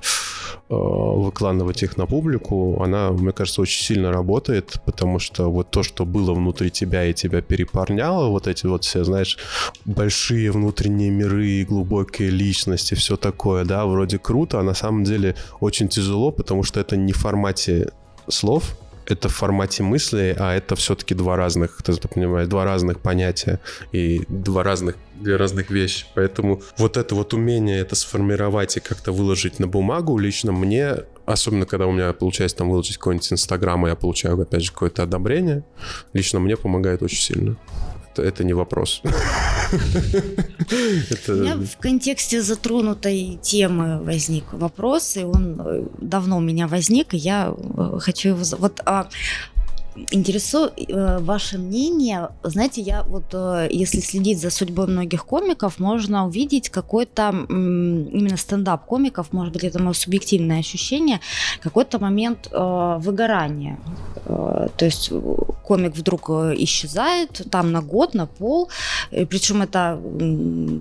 выкладывать их на публику, она, мне кажется, очень сильно работает, потому что вот то, что было внутри тебя и тебя перепорняло, вот эти вот все, знаешь, большие внутренние миры, глубокие личности, все такое, да, вроде круто, а на самом деле очень тяжело, потому что это не в формате слов, это в формате мысли, а это все-таки два разных, ты понимаешь, два разных понятия и два разных, две разных вещи. Поэтому вот это вот умение это сформировать и как-то выложить на бумагу лично мне, особенно когда у меня получается там выложить какой-нибудь инстаграм, и я получаю, опять же, какое-то одобрение, лично мне помогает очень сильно. Это, не вопрос. У меня в контексте затронутой темы возник вопрос, и он э, давно у меня возник, и я э, хочу его... Вот а, интересует э, ваше мнение. Знаете, я вот, э, если следить за судьбой многих комиков, можно увидеть какой-то именно стендап комиков, может быть, это мое субъективное ощущение, какой-то момент э, выгорания. Э, то есть комик вдруг исчезает там на год, на пол, причем это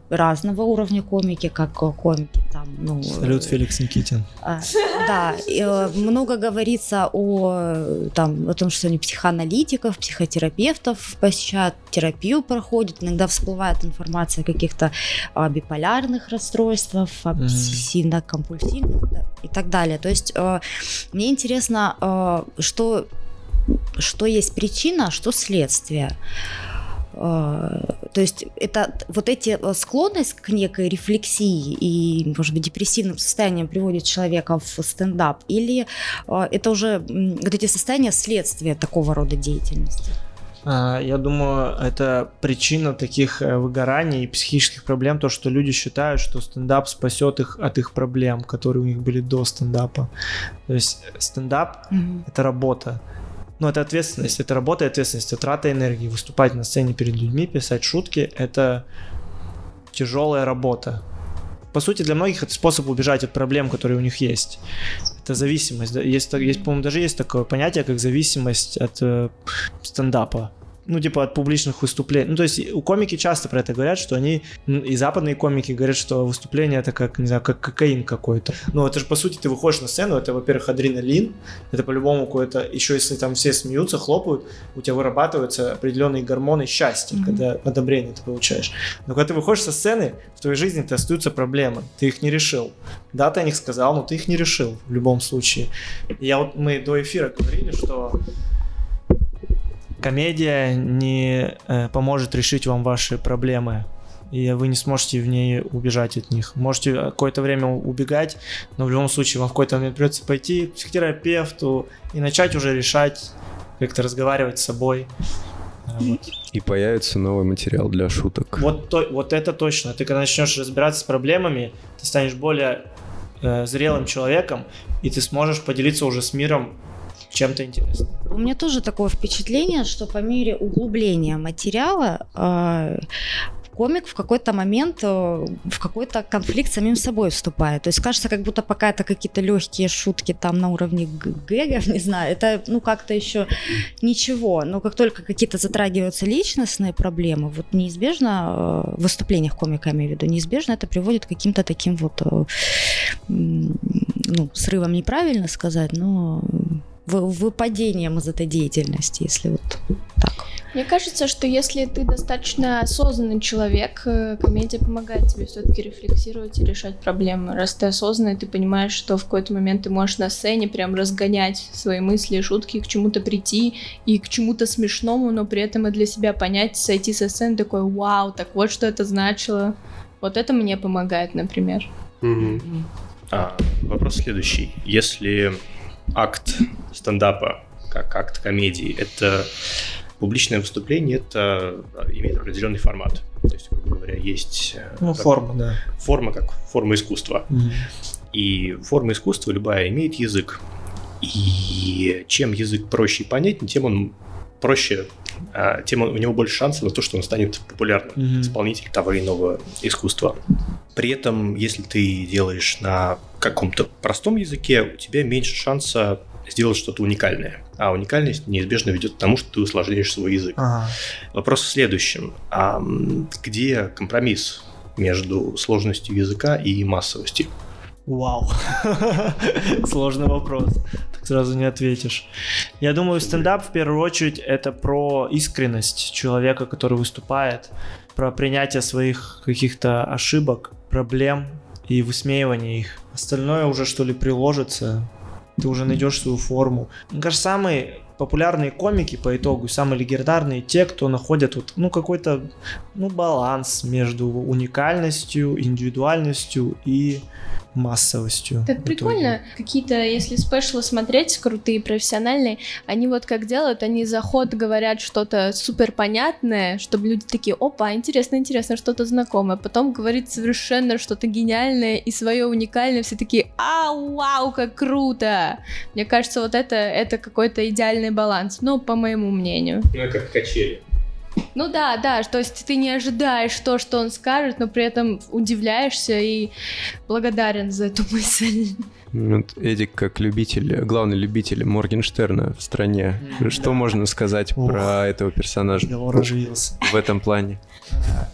разного уровня комики, как комики там, ну... Салют, Феликс Никитин. а, Да, э, много говорится о, там, о том, что они психоаналитиков, психотерапевтов посещают, терапию проходят, иногда всплывает информация о каких-то а, биполярных расстройствах, обсессивно-компульсивных и так далее. То есть э, мне интересно, э, что, что есть причина, а что следствие. Э, То есть это вот эти э, склонность к некой рефлексии и, может быть, депрессивным состояниям приводит человека в стендап, или э, это уже вот эти состояния следствие такого рода деятельности? А, Я думаю, это причина таких э, выгораний и психических проблем, то, что люди считают, что стендап спасет их от их проблем, которые у них были до стендапа. То есть стендап — это работа. Ну, это ответственность, это работа ответственность, это трата энергии. Выступать на сцене перед людьми, писать шутки — это тяжелая работа. По сути, для многих это способ убежать от проблем, которые у них есть. Это зависимость. Есть, есть по-моему, даже есть такое понятие, как зависимость от э, стендапа. Ну, типа от публичных выступлений. Ну, то есть у комики часто про это говорят, что они, м, и западные комики говорят, что выступление это как, не знаю, как кокаин какой-то. Ну, это же, по сути, ты выходишь на сцену, это, во-первых, адреналин, это по-любому какое-то, еще если там все смеются, хлопают, у тебя вырабатываются определенные гормоны счастья, Мгм. когда одобрение ты получаешь. Но когда ты выходишь со сцены, в твоей жизни-то остаются проблемы, ты их не решил. Да, ты о них сказал, но ты их не решил в любом случае. Я вот, мы до эфира говорили, что комедия не э, поможет решить вам ваши проблемы, и вы не сможете в ней убежать от них. Можете какое-то время убегать, но в любом случае вам в какой-то момент придется пойти к психотерапевту и начать уже решать, как-то разговаривать с собой. А, Вот. И появится новый материал для шуток. Вот, то, вот это точно. Ты когда начнешь разбираться с проблемами, ты станешь более э, зрелым человеком, и ты сможешь поделиться уже с миром чем-то интересным. У меня тоже такое впечатление, что по мере углубления материала э, комик в какой-то момент э, в какой-то конфликт с самим собой вступает. То есть кажется, как будто пока это какие-то легкие шутки там на уровне гэгов, не знаю, это ну как-то еще ничего. Но как только какие-то затрагиваются личностные проблемы, вот неизбежно э, в выступлениях комика, я имею в виду, неизбежно это приводит к каким-то таким вот ну, срывам неправильно сказать, но выпадением из этой деятельности, если вот так. Мне кажется, что если ты достаточно осознанный человек, э, комедия помогает тебе все-таки рефлексировать и решать проблемы. Раз ты осознанный, ты понимаешь, что в какой-то момент ты можешь на сцене прям разгонять свои мысли и шутки, к чему-то прийти и к чему-то смешному, но при этом и для себя понять, сойти со сцены такой, вау, так вот что это значило. Вот это мне помогает, например. А, вопрос следующий. Если акт стендапа, как акт комедии, это публичное выступление, это а, имеет определенный формат. То есть, грубо говоря, есть э, Ну, форма, да. форма как форма искусства. И форма искусства любая имеет язык. И чем язык проще и понятнее, тем он проще, а, тем у него больше шансов на то, что он станет популярным Мгм. исполнитель того или иного искусства. При этом, если ты делаешь на каком-то простом языке, у тебя меньше шанса сделать что-то уникальное. А уникальность неизбежно ведет к тому, что ты усложняешь свой язык. Ага. Вопрос в следующем. А где компромисс между сложностью языка и массовостью? Вау. Сложный вопрос. Так сразу не ответишь. Я думаю, стендап в первую очередь это про искренность человека, который выступает, про принятие своих каких-то ошибок, проблем и высмеивание их. Остальное уже что ли приложится. Ты уже найдешь свою форму. Мне кажется, самые популярные комики по итогу, самые легендарные те, кто находят вот, ну, какой-то ну, баланс между уникальностью, индивидуальностью и массовостью. Так прикольно, какие-то, если спешлы смотреть, крутые, профессиональные, они вот как делают, они за ход говорят что-то супер понятное, чтобы люди такие, опа, интересно, интересно, что-то знакомое. Потом говорит совершенно что-то гениальное и свое уникальное, все такие, а, вау, как круто! Мне кажется, вот это, это какой-то идеальный баланс, ну, по моему мнению. Ну, как качели. Ну да, да, то есть ты не ожидаешь то, что он скажет, но при этом удивляешься и благодарен за эту мысль. Вот Эдик, как любитель, главный любитель Моргенштерна в стране, что можно сказать Ох. про этого персонажа в этом плане?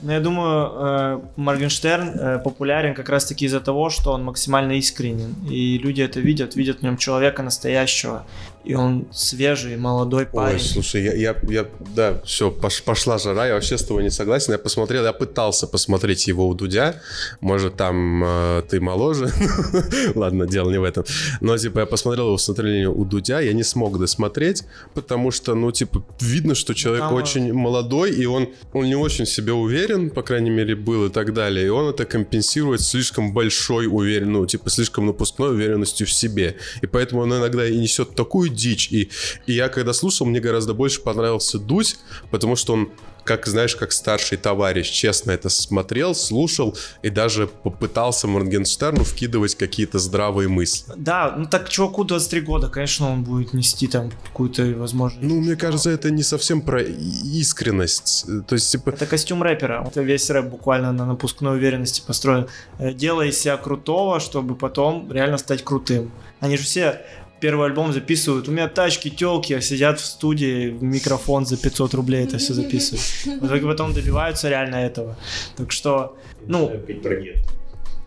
Ну, я думаю, э, Моргенштерн э, популярен как раз-таки из-за того, что он максимально искренен. И люди это видят, видят в нем человека настоящего. И он свежий, молодой парень. Ой, слушай, я, я, я да, все, пошла жара, я вообще с тобой не согласен. Я посмотрел, я пытался посмотреть его у Дудя. Может, там э, ты моложе. Ладно, дело не в этом. Но, типа, я посмотрел его выступление у Дудя, я не смог досмотреть, потому что, ну, типа, видно, что человек Там, очень молодой, и он, он не очень в себе уверен, по крайней мере, был и так далее. И он это компенсирует слишком большой уверен, ну, типа, слишком напускной уверенностью в себе. И поэтому он иногда и несет такую дичь. И, и я когда слушал, мне гораздо больше понравился Дудь, потому что он как, знаешь, как старший товарищ, честно это смотрел, слушал и даже попытался Моргенштерну вкидывать какие-то здравые мысли. Да, ну так чуваку 23 года, конечно, он будет нести там какую-то возможность. Ну, мне кажется, это не совсем про искренность. То есть, типа, Это костюм рэпера. Это весь рэп буквально на напускной уверенности построен. Э, Делай себя крутого, чтобы потом реально стать крутым. Они же все первый альбом записывают. У меня тачки, телки, а сидят в студии, в микрофон за 500 рублей это все записывают. В итоге потом добиваются реально этого. Так что, ну,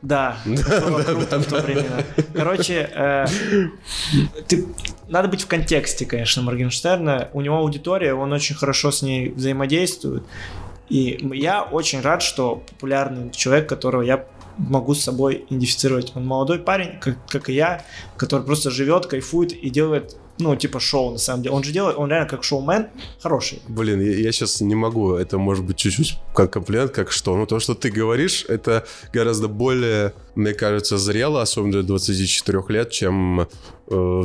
да, это было круто в то время. Короче, э, ты, надо быть в контексте, конечно, Моргенштерна. У него аудитория, он очень хорошо с ней взаимодействует. И я очень рад, что популярный человек, которого я могу с собой идентифицировать. Он молодой парень, как, как и я, который просто живет, кайфует и делает, ну, типа шоу, на самом деле. Он же делает, он реально как шоумен хороший. Блин, я, сейчас не могу, это может быть чуть-чуть как комплимент, как что. Ну, то, что ты говоришь, это гораздо более, мне кажется, зрело, особенно для 24 лет, чем э,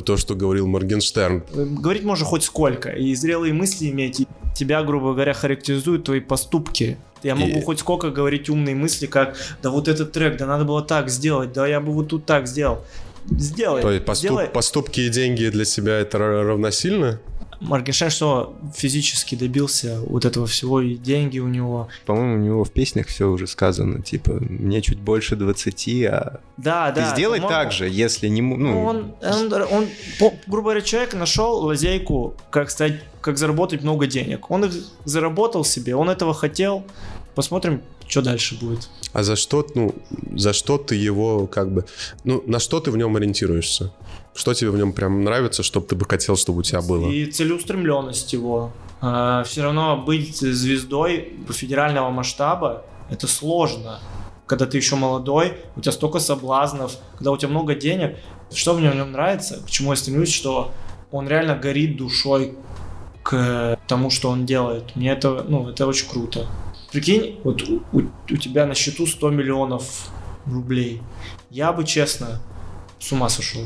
то, что говорил Моргенштерн. Э, Говорить можно хоть сколько, и зрелые мысли иметь, тебя, грубо говоря, характеризуют твои поступки. Я могу И- хоть сколько говорить умные мысли, как да вот этот трек, да надо было так сделать, да я бы вот тут так сделал. Сделай. То есть поступ- сделай. поступки и деньги для себя это ра- равносильно? Моргенштерн что физически добился вот этого всего, и деньги у него. По-моему, у него в песнях все уже сказано, типа, мне чуть больше 20, а Да, ты да. сделай по-моему, так же, если не... Ну, Ну, он, он, он, по- грубо говоря, человек нашел лазейку, как стать, как заработать много денег. Он их заработал себе, он этого хотел. Посмотрим, что дальше будет. А за что, ну, за что ты его как бы... Ну, на что ты в нем ориентируешься? Что тебе в нем прям нравится, чтобы ты бы хотел, чтобы у тебя было? И целеустремленность его. все равно быть звездой федерального масштаба это сложно. Когда ты еще молодой, у тебя столько соблазнов, когда у тебя много денег. Что мне в нем нравится, к чему я стремлюсь, что он реально горит душой к тому, что он делает. Мне это, ну, это очень круто. Прикинь, вот у, у- у тебя на счету 100 миллионов рублей. Я бы, честно, с ума сошел.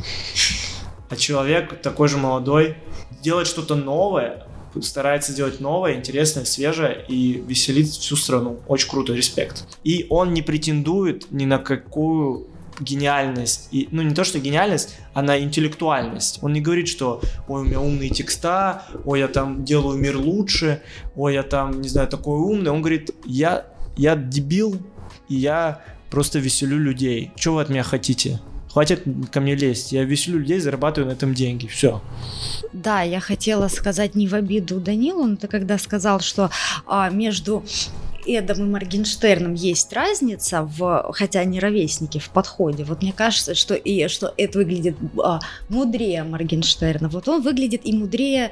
А человек такой же молодой делает что-то новое, старается делать новое, интересное, свежее и веселит всю страну. Очень круто, респект. И он не претендует ни на какую гениальность. И, ну, не то, что гениальность, а на интеллектуальность. Он не говорит, что ой, у меня умные текста, ой, я там делаю мир лучше, ой, я там, не знаю, такой умный. Он говорит, я, я дебил, и я просто веселю людей. Что вы от меня хотите? Хватит ко мне лезть. Я веселю людей, зарабатываю на этом деньги. Все. Да, я хотела сказать не в обиду Данилу, но ты когда сказал, что а, между Эдом и Моргенштерном есть разница, в, хотя они ровесники в подходе. Вот мне кажется, что и что Эд выглядит а, мудрее Моргенштерна. Вот он выглядит и мудрее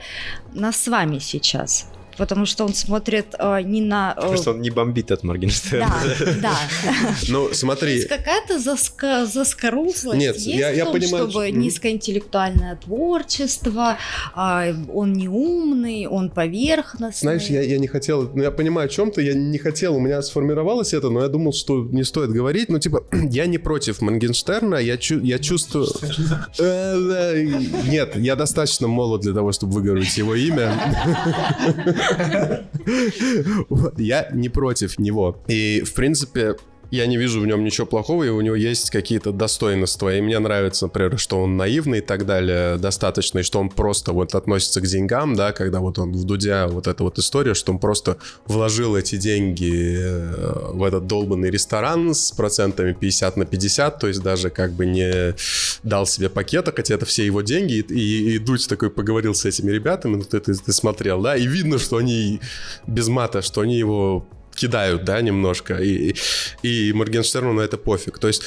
нас с вами сейчас. Потому что он смотрит а, не на... а, Просто он не бомбит от Моргенштерна. Да, да. Ну, смотри, есть какая-то заска- заскорузлость Нет, есть я- в я том, понимаю, чтобы что- низкоинтеллектуальное творчество, а, он не умный, он поверхностный. знаешь, я, я не хотел... Ну, я понимаю, о чем ты, я не хотел, у меня сформировалось это, но я думал, что не стоит говорить. Ну, типа, я не против Моргенштерна, я, чу- я чувствую... Э, э, Нет, я достаточно молод для того, чтобы выговорить его имя. Я не против него. И, в принципе, я не вижу в нем ничего плохого, и у него есть какие-то достоинства. И мне нравится, например, что он наивный и так далее, достаточно, и что он просто вот относится к деньгам, да, когда вот он в Дудя, вот эта вот история, что он просто вложил эти деньги э, в этот долбанный ресторан с процентами 50 на 50, то есть даже как бы не дал себе пакета, хотя это все его деньги, и, и, и Дудь такой поговорил с этими ребятами, ну ты, ты, ты смотрел, да, и видно, что они без мата, что они его кидают, да, немножко, и, и Моргенштерну на это пофиг. То есть,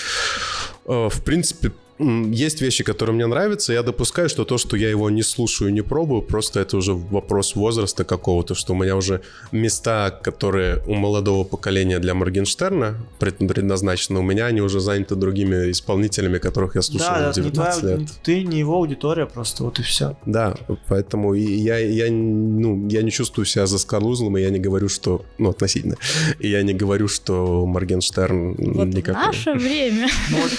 э, в принципе, есть вещи, которые мне нравятся. Я допускаю, что то, что я его не слушаю, не пробую, просто это уже вопрос возраста какого-то, что у меня уже места, которые у молодого поколения для Моргенштерна пред- предназначены, у меня они уже заняты другими исполнителями, которых я слушал Да, в да, не твоя- 19 лет. ты не его аудитория просто, вот и все. Да, поэтому я, я, ну, я не чувствую себя заскорузлым, и я не говорю, что... Ну, относительно. И я не говорю, что Моргенштерн Вот никакой. наше время. Вот,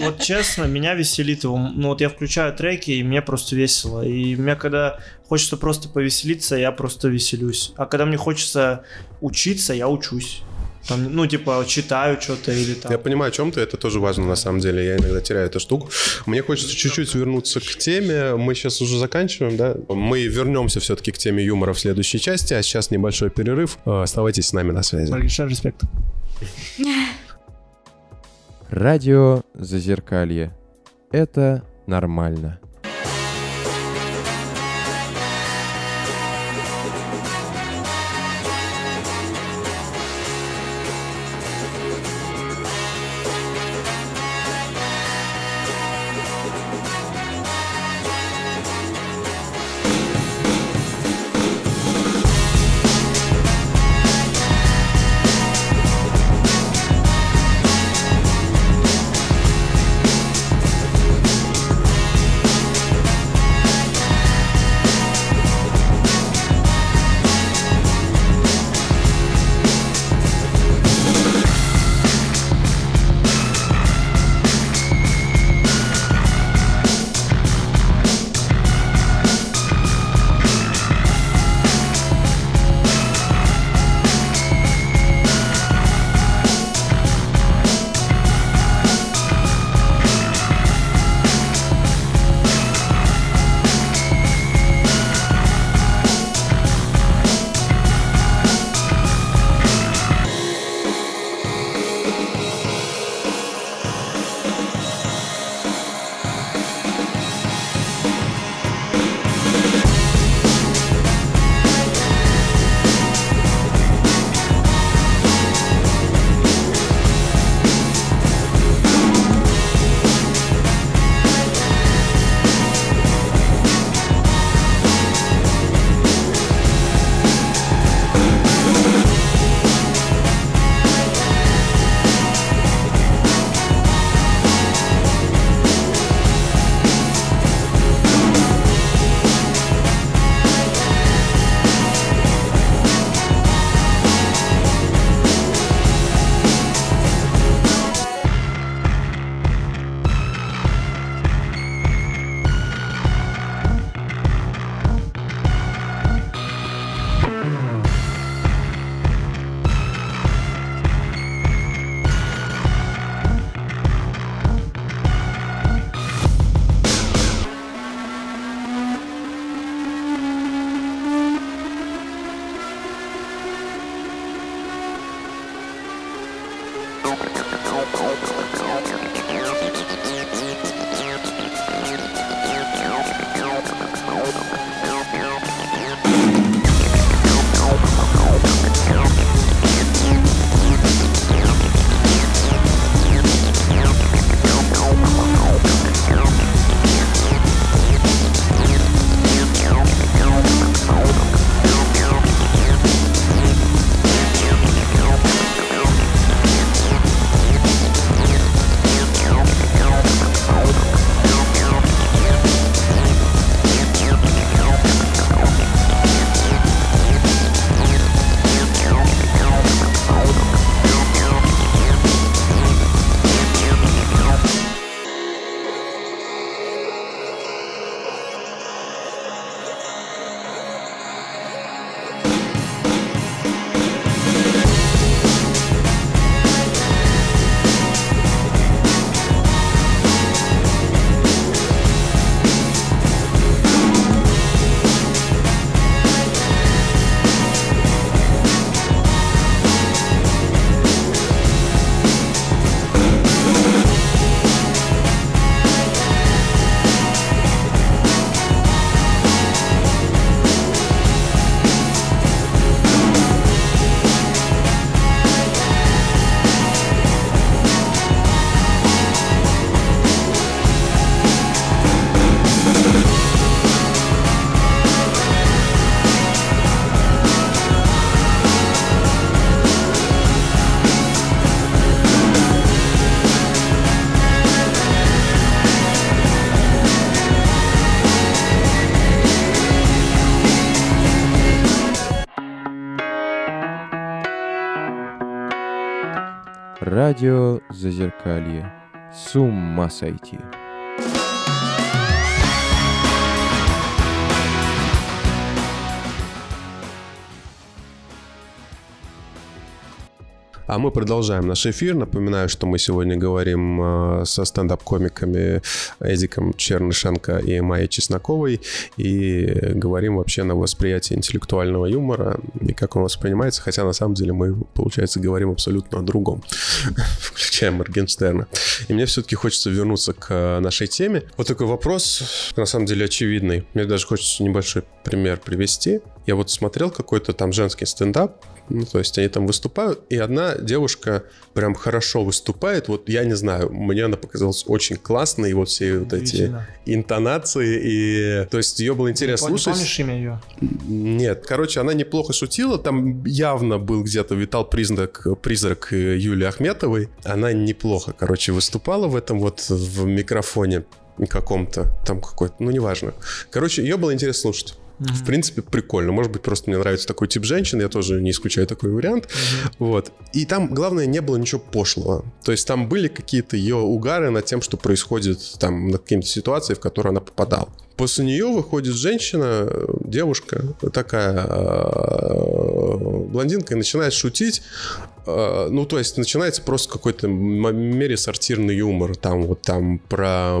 вот честно, меня веселит его. Ну вот я включаю треки, и мне просто весело. И мне когда хочется просто повеселиться, я просто веселюсь. А когда мне хочется учиться, я учусь. Там, ну, типа, читаю что-то или там... Я понимаю, о чем ты, это тоже важно на самом деле. Я иногда теряю эту штуку. Мне хочется чуть-чуть вернуться к теме. Мы сейчас уже заканчиваем, да? Мы вернемся все-таки к теме юмора в следующей части, а сейчас небольшой перерыв. Э, Оставайтесь с нами на связи. Моргенштерн, респект. Радио Зазеркалье. Это нормально. Радио Зазеркалье. С ума сойти. А мы продолжаем наш эфир. Напоминаю, что мы сегодня говорим э, со стендап-комиками Эдиком Чернышенко и Майей Чесноковой и говорим вообще на восприятие интеллектуального юмора и как он воспринимается, хотя на самом деле мы, получается, говорим абсолютно о другом, включая Моргенштерна. И мне все-таки хочется вернуться к нашей теме. Вот такой вопрос, на самом деле, очевидный. Мне даже хочется небольшой пример привести. Я вот смотрел какой-то там женский стендап, ну, то есть они там выступают, и одна девушка прям хорошо выступает. Вот я не знаю, мне она показалась очень классной, и вот все вот эти интонации, и то есть ее было интересно Пом- слушать. Помнишь имя ее? Нет, короче, она неплохо шутила. Там явно был где-то витал признак, призрак э, Юлии Ахметовой. Она неплохо, короче, выступала в этом вот в микрофоне каком-то, там какой-то, ну неважно. Короче, ее было интересно слушать. В принципе, прикольно. Может быть, просто мне нравится такой тип женщин, я тоже не исключаю такой вариант. Вот. И там, главное, не было ничего пошлого. То есть там были какие-то ее угары над тем, что происходит там, над какими-то ситуациями, в которые она попадала. После нее выходит женщина, девушка, такая э, блондинка, и начинает шутить. Э, Ну, то есть начинается просто какой-то мере сортирный юмор. Там вот там про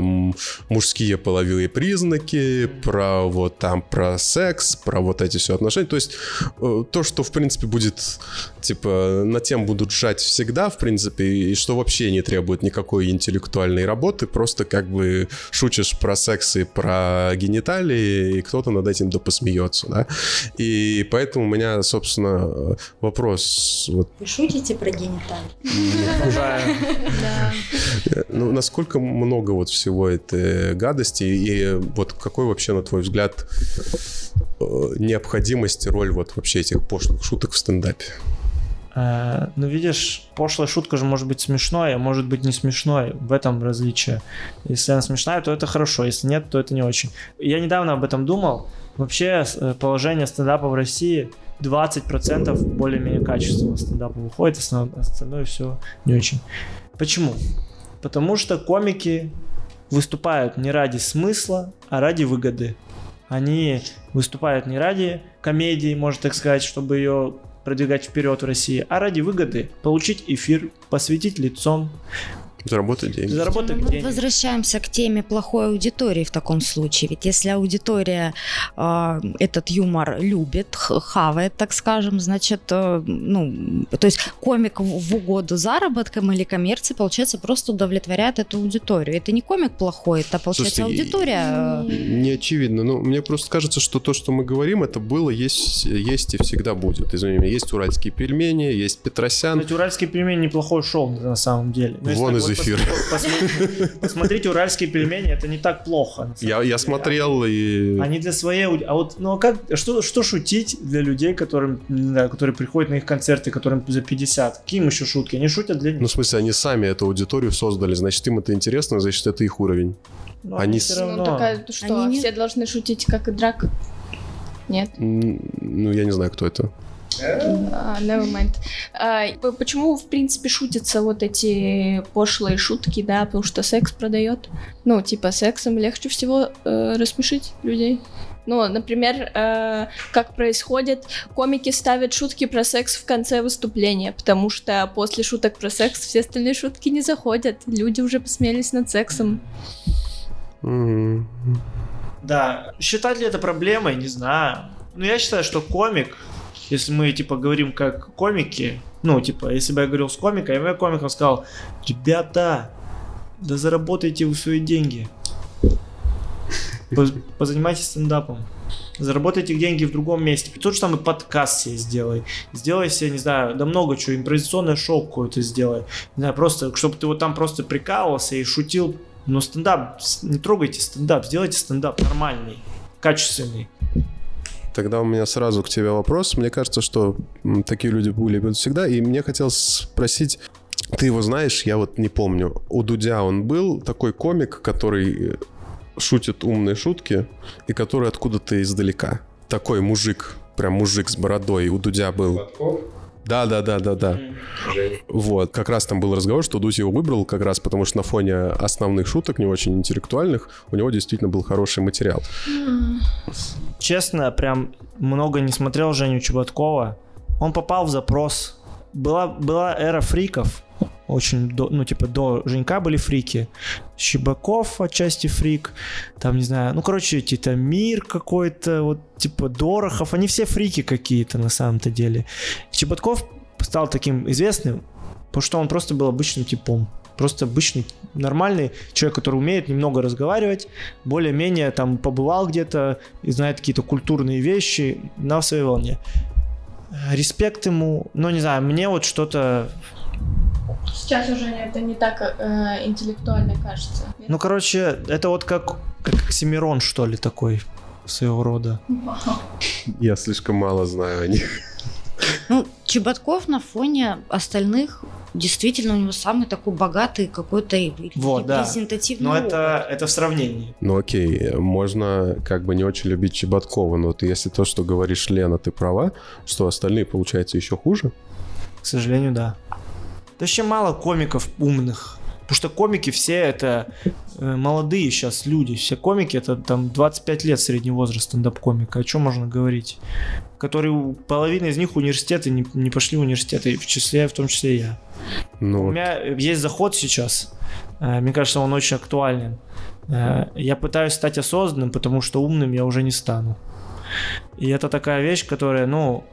мужские половые признаки, про вот там про секс, про вот эти все отношения. То есть э, то, что в принципе будет типа на тем будут жать всегда, в принципе, и что вообще не требует никакой интеллектуальной работы, просто как бы шутишь про секс и про гениталии, и кто-то над этим да посмеется, да. И поэтому у меня, собственно, вопрос вот Вы шутите про гениталии? Ну, насколько много вот всего этой гадости, и вот какой вообще, на твой взгляд, э, необходимость и роль вот вообще этих пошлых шуток в стендапе? Э, Ну, видишь, пошлая шутка же может быть смешной, а может быть не смешной. В этом различие. Если она смешная, то это хорошо, если нет, то это не очень. Я недавно об этом думал. Вообще, э, положение стендапа в России 20% более-менее качественного стендапа выходит, остальное все не очень. Почему? Потому что комики выступают не ради смысла, а ради выгоды. Они выступают не ради комедии, можно так сказать, чтобы ее продвигать вперед в России, а ради выгоды получить эфир, посвятить лицом, Заработать деньги. заработать Мы деньги. возвращаемся к теме плохой аудитории в таком случае. Ведь если аудитория э, этот юмор любит, хавает, так скажем, значит, э, ну, то есть комик в в угоду заработкам или коммерции, получается, просто удовлетворяет эту аудиторию. Это не комик плохой, это, получается, Слушайте, аудитория. Не очевидно. Ну, мне просто кажется, что то, что мы говорим, это было, есть, есть и всегда будет. Извини меня, есть уральские пельмени, есть Петросян. Кстати, уральские пельмени неплохой шоу на самом деле. Но если Вон из посмотри- Посмотрите уральские пельмени, это не так плохо. Я, я смотрел и... Они для своей... А вот, ну а как, что, что шутить для людей, которым, знаю, которые приходят на их концерты, которым за 50? Какие им еще шутки? Они шутят для них. Ну, в смысле, они сами эту аудиторию создали, значит, им это интересно, значит, это их уровень. Но они всё с- Ну, равно. такая, что, Они не- все должны шутить, как и драк? Нет? Ну, я не знаю, кто это. А, never mind. П- почему, в принципе, шутятся вот эти пошлые шутки, да, потому что секс продает. Ну, типа, сексом легче всего э, рассмешить людей. Ну, например, э, как происходит, комики ставят шутки про секс в конце выступления, потому что после шуток про секс все остальные шутки не заходят. Люди уже посмеялись над сексом. Да, считать ли это проблемой, не знаю. Но я считаю, что комик, если мы, типа, говорим как комики, ну, типа, если бы я говорил с комиком, я бы комиком сказал, ребята, да заработайте вы свои деньги. Поз- Позанимайтесь стендапом. Заработайте деньги в другом месте. Тот же самый подкаст себе сделай. Сделай себе, не знаю, да много чего, импровизационное шоу какое-то сделай. Не знаю, просто, чтобы ты вот там просто прикалывался и шутил. Но стендап, не трогайте стендап, сделайте стендап нормальный, качественный. Тогда у меня сразу к тебе вопрос. Мне кажется, что такие люди были будут всегда. И мне хотелось спросить, ты его знаешь, я вот не помню. У Дудя он был такой комик, который э, шутит умные шутки и который откуда-то издалека. Такой мужик, прям мужик с бородой. У Дудя был. Да, да, да, да, да. Вот, как раз там был разговор, что Дудь его выбрал как раз потому, что на фоне основных шуток, не очень интеллектуальных, у него действительно был хороший материал. Честно, прям много не смотрел Женю Чеботкова. Он попал в запрос. Была, была эра фриков. Очень, до- ну, типа, до Женька были фрики. Щебаков отчасти фрик. Там, не знаю, ну, короче, типа, Мир какой-то, вот, типа, Дорохов. Они все фрики какие-то на самом-то деле. Чеботков стал таким известным, потому что он просто был обычным типом. Просто обычный, нормальный человек, который умеет немного разговаривать, более-менее там побывал где-то и знает какие-то культурные вещи на своей волне. Респект ему, ну не знаю, мне вот что-то, Сейчас уже это не так э, интеллектуально кажется. ну короче, это вот как, как Оксимирон, что ли, такой своего рода. Я слишком мало знаю о них. Ну, Чеботков на фоне остальных действительно у него самый такой богатый какой-то Вот, да. репрезентативный Но опыт. это, это в сравнении. Ну окей, можно как бы не очень любить Чеботкова, но ты, если то, что говоришь, Лена, ты права, что остальные, получается, еще хуже? К сожалению, да. Да еще мало комиков умных. Потому что комики все это э, молодые сейчас люди. Все комики это там 25 лет средний возраст стендап-комика. О чем можно говорить? Которые у- половина из них университеты не, не пошли в университеты, в числе, в том числе и я. Ну, У меня есть заход сейчас. э, Мне кажется, он очень актуален. Э, Я пытаюсь стать осознанным, потому что умным я уже не стану. И это такая вещь, которая, ну,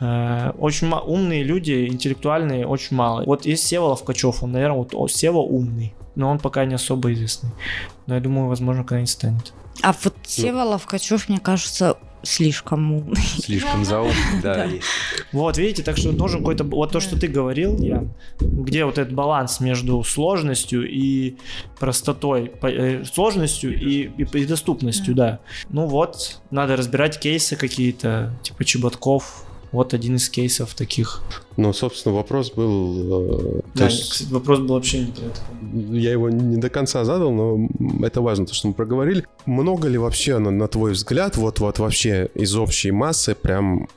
э, очень ма- умные люди, интеллектуальные, очень мало. Вот есть Сева Ловкачев, он, наверное, вот Сева умный, но он пока не особо известный. Но я думаю, возможно, когда-нибудь станет. А Ну. вот Сева Ловкачев, мне кажется, слишком умный. Слишком заумный, да. Вот, видите, так что должен какой-то... Вот то, что ты говорил, Ян, где вот этот баланс между сложностью и простотой, э, сложностью и, и, и доступностью, да. Ну вот, надо разбирать кейсы какие-то, типа Чеботков, вот один из кейсов таких. ну, собственно, вопрос был... э, Да, есть кстати, вопрос был вообще не про это. Я его не до конца задал, но это важно, то, что мы проговорили. Много ли вообще, на, на твой взгляд, вот, вот вообще из общей массы прям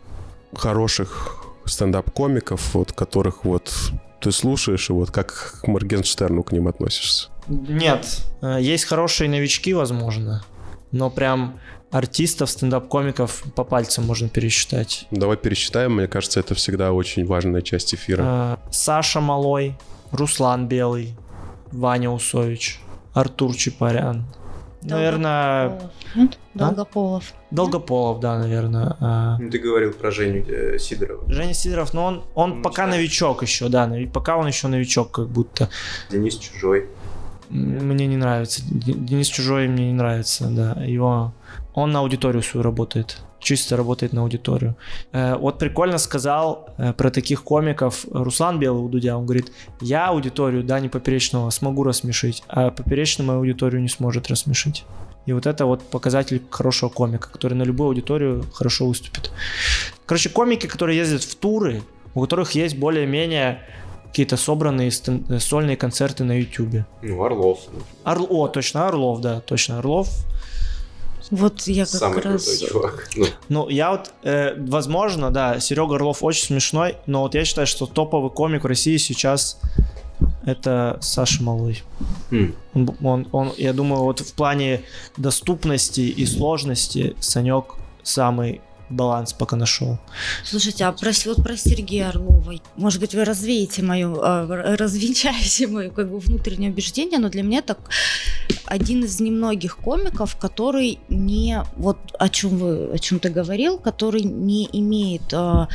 хороших стендап-комиков, вот которых вот ты слушаешь, и вот как к Моргенштерну к ним относишься? Нет, э, есть хорошие новички, возможно, но прям артистов, стендап-комиков по пальцам можно пересчитать. Давай пересчитаем, мне кажется, это всегда очень важная часть эфира. Э, Саша Малой, Руслан Белый, Ваня Усович, Артур Чапарян. Наверное, Долгополов. Нет? А? Долгополов. Долгополов, да, наверное. А, Ну, ты говорил про Женю э, Сидорова. Женя Сидоров, но он, он Ну, пока новичок еще, да, пока он еще новичок, как будто. Денис Чужой. Мне не нравится. Денис Чужой мне не нравится, да. Его... Он на аудиторию свою работает. Чисто работает на аудиторию. Э, вот прикольно сказал э, про таких комиков Руслан Белый у Дудя. Он говорит, я аудиторию Дани Поперечного смогу рассмешить, а Поперечный мою аудиторию не сможет рассмешить. И вот это вот показатель хорошего комика, который на любую аудиторию хорошо выступит. Короче, комики, которые ездят в туры, у которых есть более-менее какие-то собранные э, сольные концерты на YouTube. Ну, Орлов. Орл... О, точно, Орлов, да, точно, Орлов. Вот я как Самый раз... крутой чувак. Ну, Ну, я вот, э, возможно, да, Серега Орлов очень смешной, но вот я считаю, что топовый комик в России сейчас это Саша Малой. Хм. Он, он, он- я думаю, вот в плане доступности и сложности Санек самый баланс пока нашел. Слушайте, а про, вот про Сергея Орлова, может быть, вы развеете мою, э, развенчаете мое как бы внутреннее убеждение, но для меня это один из немногих комиков, который не, вот о чем вы, о чем ты говорил, который не имеет э,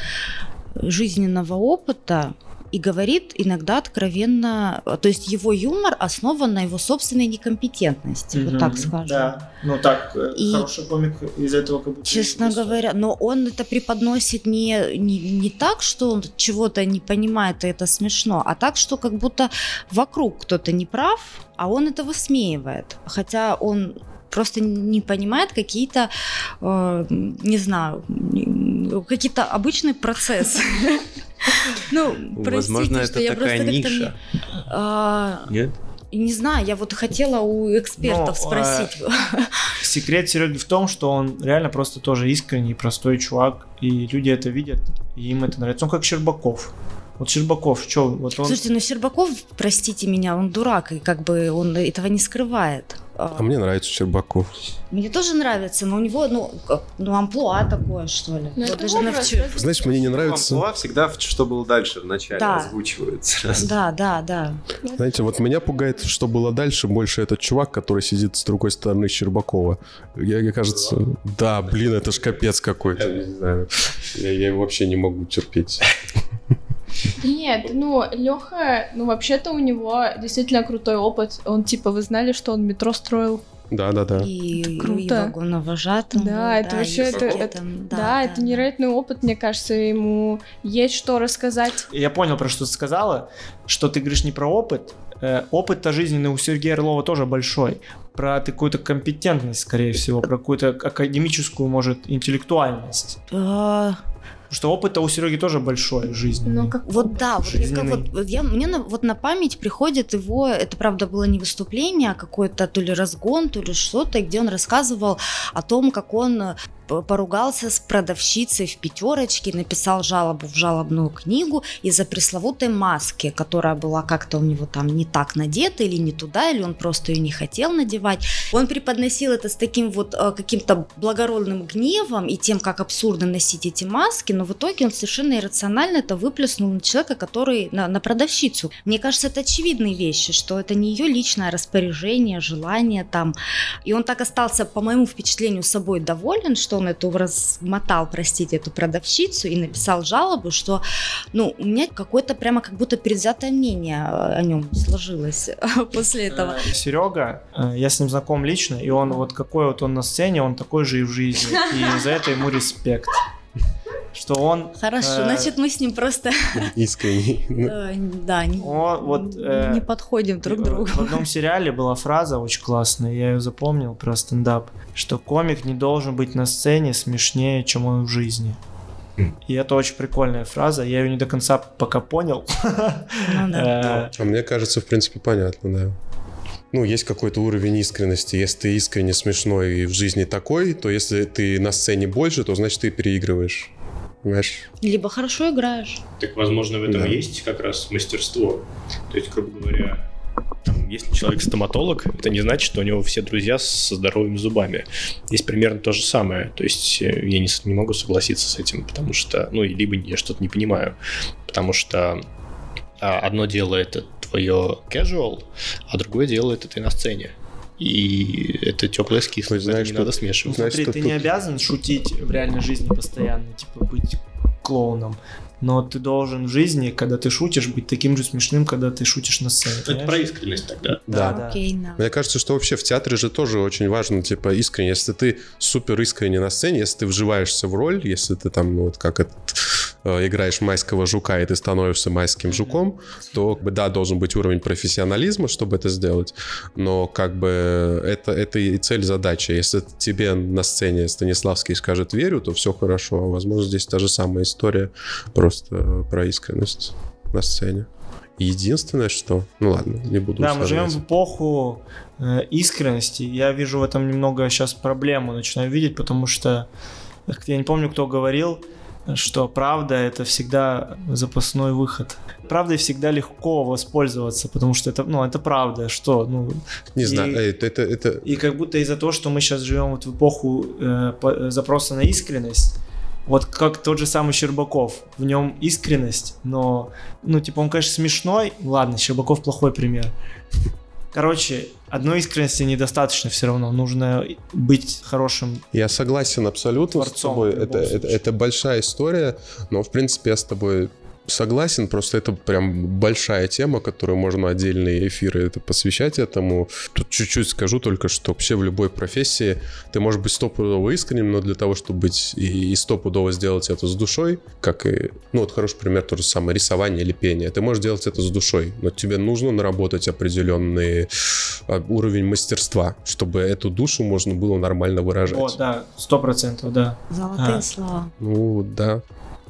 жизненного опыта и говорит иногда откровенно, э, то есть его юмор основан на его собственной некомпетентности, вот так скажем. Да, ну так, э, И- хороший комик из этого как будто... Честно говоря, но он это преподносит не, не, не так, что он чего-то не понимает, и это смешно, а так, что как будто вокруг кто-то не прав, а он это высмеивает. Хотя он просто не понимает какие-то, э, не знаю, какие-то обычные процессы. Ну, Возможно, простите, что это я такая ниша. не- А, Нет? Не знаю, я вот хотела у экспертов Ну, спросить. Секрет Сереги в том, что он реально просто тоже искренний, простой чувак, и люди это видят, и им это нравится. Он как Щербаков. Вот Щербаков, что, вот он... Слушайте, ну Щербаков, простите меня, он дурак, и как бы он этого не скрывает. А, мне нравится Щербаков. Мне тоже нравится, но у него, ну, ну амплуа такое, что ли. Ну, Вот даже на вчер- Знаешь, мне не нравится... Амплуа всегда, что было дальше в начале, Да. озвучивается. Да, да, да. Знаете, вот меня пугает, что было дальше, больше этот чувак, который сидит с другой стороны Щербакова. Я, мне кажется, да, блин, это ж капец какой-то. Я не знаю. Я, я его вообще не могу терпеть. Нет, ну, Леха, ну, вообще-то у него действительно крутой опыт. Он, типа, вы знали, что он метро строил? Да, да, да. И, круто. и вагоновожатым. Да, это вообще, это, это- там, да, это невероятный опыт, мне кажется, ему есть что рассказать. Я понял, про что ты сказала, что ты говоришь не про опыт. Э, Опыт-то жизненный у Сергея Орлова тоже большой. Про какую-то компетентность, скорее всего, про какую-то академическую, может, интеллектуальность. Потому что опыт-то у Сереги тоже большой в жизни. Ну, как Вот да, вот, как вот, вот я, мне на, вот на память приходит его, это правда было не выступление, а какой-то то ли разгон, то ли что-то, где он рассказывал о том, как он поругался с продавщицей в пятерочке, написал жалобу в жалобную книгу из-за пресловутой маски, которая была как-то у него там не так надета или не туда, или он просто ее не хотел надевать. Он преподносил это с таким вот э, каким-то благородным гневом и тем, как абсурдно носить эти маски, но в итоге он совершенно иррационально это выплеснул на человека, который на, на продавщицу. Мне кажется, это очевидные вещи, что это не ее личное распоряжение, желание там. И он так остался, по моему впечатлению, собой доволен, что он эту размотал, простите, эту продавщицу и написал жалобу, что, ну, у меня какое-то прямо как будто предвзятое мнение э, о нем сложилось после этого. Серега, э, я с ним знаком лично, и он вот какой вот он на сцене, он такой же и в жизни. И за это ему респект. Что он... Хорошо, э, значит, мы с ним просто, Искренний. э, да, не, э, не подходим друг к другу. В одном сериале была фраза очень классная, я ее запомнил про стендап, что комик не должен быть на сцене смешнее, чем он в жизни. И это очень прикольная фраза, я ее не до конца пока понял. Ну. Э, А мне кажется, в принципе, понятно, да. Ну, есть какой-то уровень искренности. Если ты искренне смешной и в жизни такой, то если ты на сцене больше, то значит ты переигрываешь. Понимаешь? Либо хорошо играешь. Так, возможно, в этом Да. и есть как раз мастерство. То есть, грубо говоря, там, если человек стоматолог, это не значит, что у него все друзья со здоровыми зубами. Здесь примерно то же самое. То есть э, я не, не могу согласиться с этим, потому что, ну, либо я что-то не понимаю, потому что а, одно дело это твое casual, а другое дело это ты на сцене. И это теплое с кислым, знаешь, не надо тут- смешивать. знаешь, Смотри, что ты тут- не обязан шутить в реальной жизни постоянно, типа быть клоуном. Но ты должен в жизни, когда ты шутишь, быть таким же смешным, когда ты шутишь на сцене. Это понимаешь? про искренность тогда. Да, да. Окей, да. Мне кажется, что вообще в театре же тоже очень важно, типа, искренне. Если ты супер искренне на сцене, если ты вживаешься в роль, если ты там, ну, вот как этот, играешь майского жука, и ты становишься майским жуком, то, как бы, да, должен быть уровень профессионализма, чтобы это сделать, но, как бы, это, это и цель задачи. Если тебе на сцене Станиславский скажет «верю», то все хорошо. А, возможно, здесь та же самая история, просто э, про искренность на сцене. Единственное, что... Ну ладно, не буду Да, мы живем в эпоху э, искренности. Я вижу в этом немного сейчас проблему, начинаю видеть, потому что э, я не помню, кто говорил, что правда это всегда запасной выход. Правдой всегда легко воспользоваться, потому что это, ну, это правда, что, ну, Не и- знаю, это, это, это, И как будто из-за того, что мы сейчас живем вот в эпоху э, по- запроса на искренность, вот как тот же самый Щербаков, в нем искренность, но, ну, типа, он, конечно, смешной, ладно, Щербаков плохой пример. Короче, одной искренности недостаточно все равно, нужно быть хорошим. Я согласен абсолютно с тобой. Это, это, это большая история, но в принципе я с тобой согласен, просто это прям большая тема, которую можно отдельные эфиры это посвящать этому. Тут чуть-чуть скажу только, что вообще в любой профессии ты можешь быть стопудово искренним, но для того, чтобы быть и, и стопудово сделать это с душой, как и, ну вот хороший пример, то же самое, рисование или пение, ты можешь делать это с душой, но тебе нужно наработать определенный а, уровень мастерства, чтобы эту душу можно было нормально выражать. Вот, да, сто процентов, да. Золотые А. слова. Ну, да.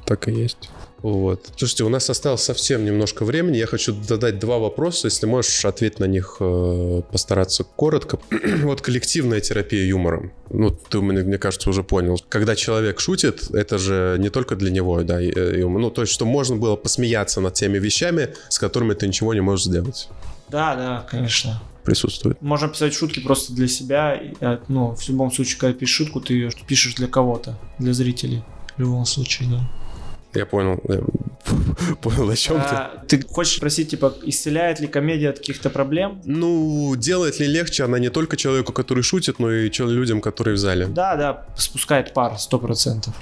так и есть. Вот. Слушайте, у нас осталось совсем немножко времени. Я хочу задать два вопроса. Если можешь ответить на них, э, постараться коротко. вот коллективная терапия юмором. Ну, ты, мне, мне кажется, уже понял. Когда человек шутит, это же не только для него, да, и- э, юмор. Ну, то есть, что можно было посмеяться над теми вещами, с которыми ты ничего не можешь сделать. Да, да, конечно. Присутствует. Можно писать шутки просто для себя. э, Ну, в любом случае, когда пишешь шутку, ты ее пишешь для кого-то, для зрителей. В любом случае, да. Я понял. Я понял, о чем ты. А, ты хочешь спросить, типа, исцеляет ли комедия от каких-то проблем? Ну, делает ли легче она не только человеку, который шутит, но и людям, которые в зале? Да, да, спускает пар, сто процентов.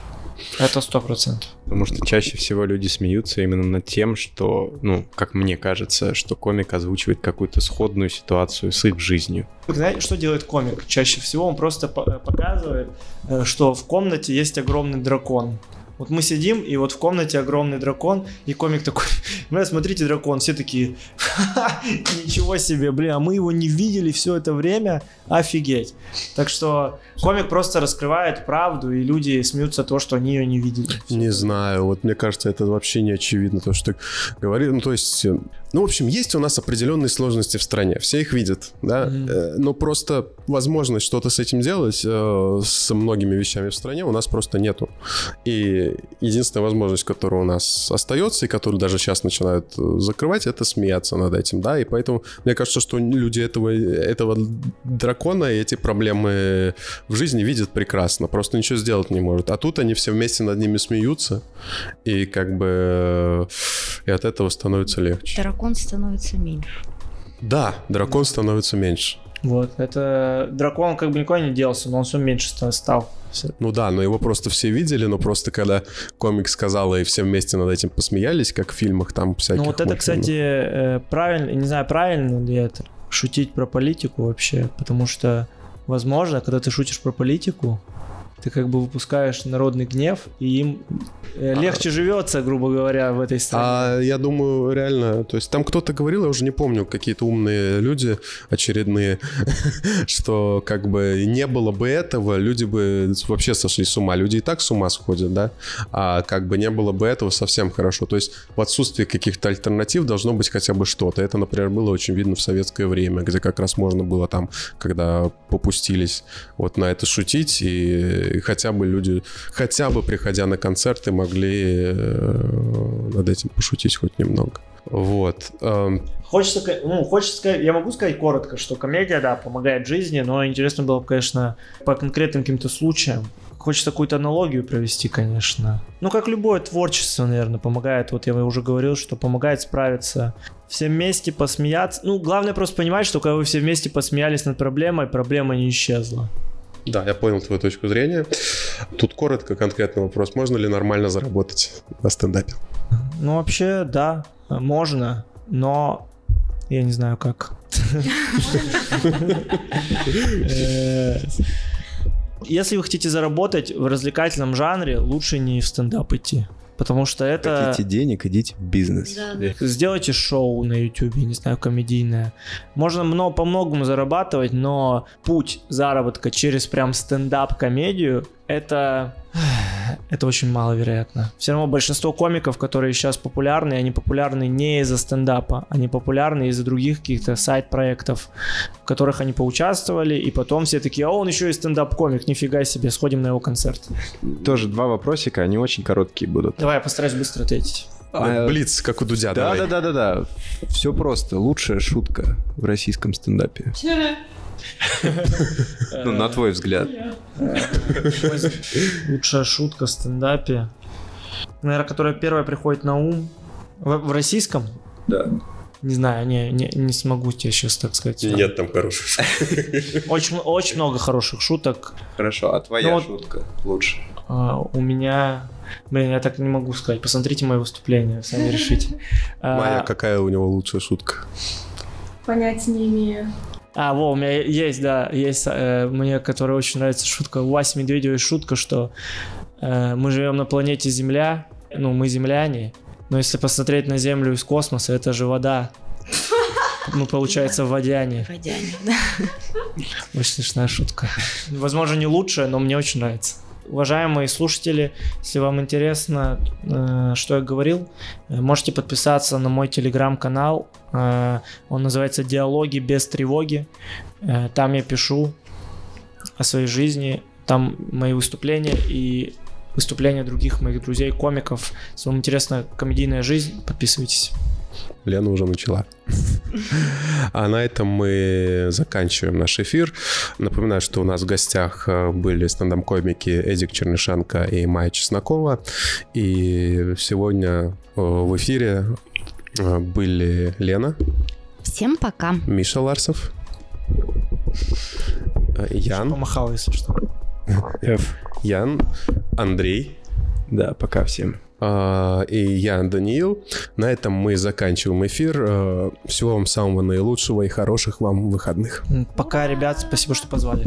Это сто процентов. Потому что чаще всего люди смеются именно над тем, что, ну, как мне кажется, что комик озвучивает какую-то сходную ситуацию с их жизнью. Знаете, что делает комик? Чаще всего он просто по- э, показывает, э, что в комнате есть огромный дракон. Вот мы сидим, и вот в комнате огромный дракон, и комик такой, бля, смотрите, дракон, все такие, «Ха-ха, ничего себе, блин, а мы его не видели все это время, офигеть. Так что комик просто раскрывает правду, и люди смеются того, что они ее не видели. Не знаю, вот мне кажется, это вообще не очевидно, то, что ты говоришь. Ну, то есть, э, ну, в общем, есть у нас определенные сложности в стране, все их видят, да, Э, но просто возможность что-то с этим делать, э, с многими вещами в стране у нас просто нету. И единственная возможность, которая у нас остается, и которую даже сейчас начинают э, закрывать, это смеяться над этим, да, и поэтому мне кажется, что люди этого, этого дракона и эти проблемы в жизни видят прекрасно, просто ничего сделать не может. А тут они все вместе над ними смеются, и как бы э, и от этого становится легче. Дракон становится меньше. Да, дракон становится меньше. Вот, это дракон как бы никуда не делся, но он все меньше ста- стал. Ну да, но его просто все видели, но просто когда комик сказал, и все вместе над этим посмеялись, как в фильмах там всяких. Ну вот это, кстати, э, правильно, не знаю, правильно ли это, шутить про политику вообще, потому что, возможно, когда ты шутишь про политику, ты как бы выпускаешь народный гнев, и им э, легче живется, грубо говоря, в этой стране. А я думаю, реально, то есть там кто-то говорил, я уже не помню, какие-то умные люди очередные, что как бы не было бы этого, люди бы вообще сошли с ума. Люди и так с ума сходят, да? А как бы не было бы этого совсем хорошо. То есть в отсутствии каких-то альтернатив должно быть хотя бы что-то. Это, например, было очень видно в советское время, где как раз можно было там, когда попустились вот на это шутить, и хотя бы люди, хотя бы приходя на концерты, могли э, над этим пошутить хоть немного. Вот. Эм, Хочется, ну, хочется сказать, я могу сказать коротко, что комедия, да, помогает жизни, но интересно было бы, конечно, по конкретным каким-то случаям. Хочется какую-то аналогию провести, конечно. Ну, как любое творчество, наверное, помогает. Вот я уже говорил, что помогает справиться. Все вместе посмеяться. Ну, главное просто понимать, что когда вы все вместе посмеялись над проблемой, проблема не исчезла. Да, я понял твою точку зрения. Тут коротко, конкретный вопрос. Можно ли нормально заработать на стендапе? Ну, вообще, да, можно, но я не знаю как. Э, Если вы хотите заработать в развлекательном жанре, лучше не в стендап идти. Потому что это... Хотите денег, идите в бизнес. Сделайте шоу на YouTube, не знаю, комедийное. Можно много, по-многому зарабатывать, но путь заработка через прям стендап-комедию это... Это очень маловероятно. Все равно большинство комиков, которые сейчас популярны, они популярны не из-за стендапа, они популярны из-за других каких-то сайт-проектов, в которых они поучаствовали, и потом все такие, а он еще и стендап-комик, нифига себе, сходим на его концерт. Тоже два вопросика, они очень короткие будут. Давай, я постараюсь быстро ответить. А, Блиц, как у Дудя, Да, давай. да, да, да, да. Все просто. Лучшая шутка в российском стендапе. Ну, на твой взгляд. Лучшая шутка в стендапе. Наверное, которая первая приходит на ум. В, российском? Да. Не знаю, не, не, не смогу тебе сейчас так сказать. Нет там хороших. Очень, очень много хороших шуток. Хорошо, а твоя Ну вот- шутка лучше? А, у меня... Блин, я так не могу сказать. Посмотрите мое выступление, сами решите. А, Майя, какая у него лучшая шутка? Понятия не имею. А, во, у меня есть, да, есть э, мне, которая очень нравится шутка. У Васи Медведевой шутка, что э, мы живем на планете Земля, ну, мы земляне, но если посмотреть на Землю из космоса, это же вода. Мы, получается, водяне. Водяне, да. Очень смешная шутка. Возможно, не лучшая, но мне очень нравится. Уважаемые слушатели, если вам интересно, э, что я говорил, э, можете подписаться на мой телеграм-канал. Э, Он называется «Диалоги без тревоги». Э, Там я пишу о своей жизни, там мои выступления и выступления других моих друзей, комиков. Если вам интересна комедийная жизнь, подписывайтесь. Лена уже начала. А на этом мы заканчиваем наш эфир. Напоминаю, что у нас в гостях э, были стендап-комики Эдик Чернышенко и Майя Чеснокова. И сегодня э, в эфире э, были Лена, Всем пока. Миша Ларсов, Ян, Помахал, если что. Ф. Ян, Андрей. Да, пока всем. А, и я, Даниил. На этом мы заканчиваем эфир. Э, Всего вам самого наилучшего и хороших вам выходных. Пока, ребят, спасибо, что позвали.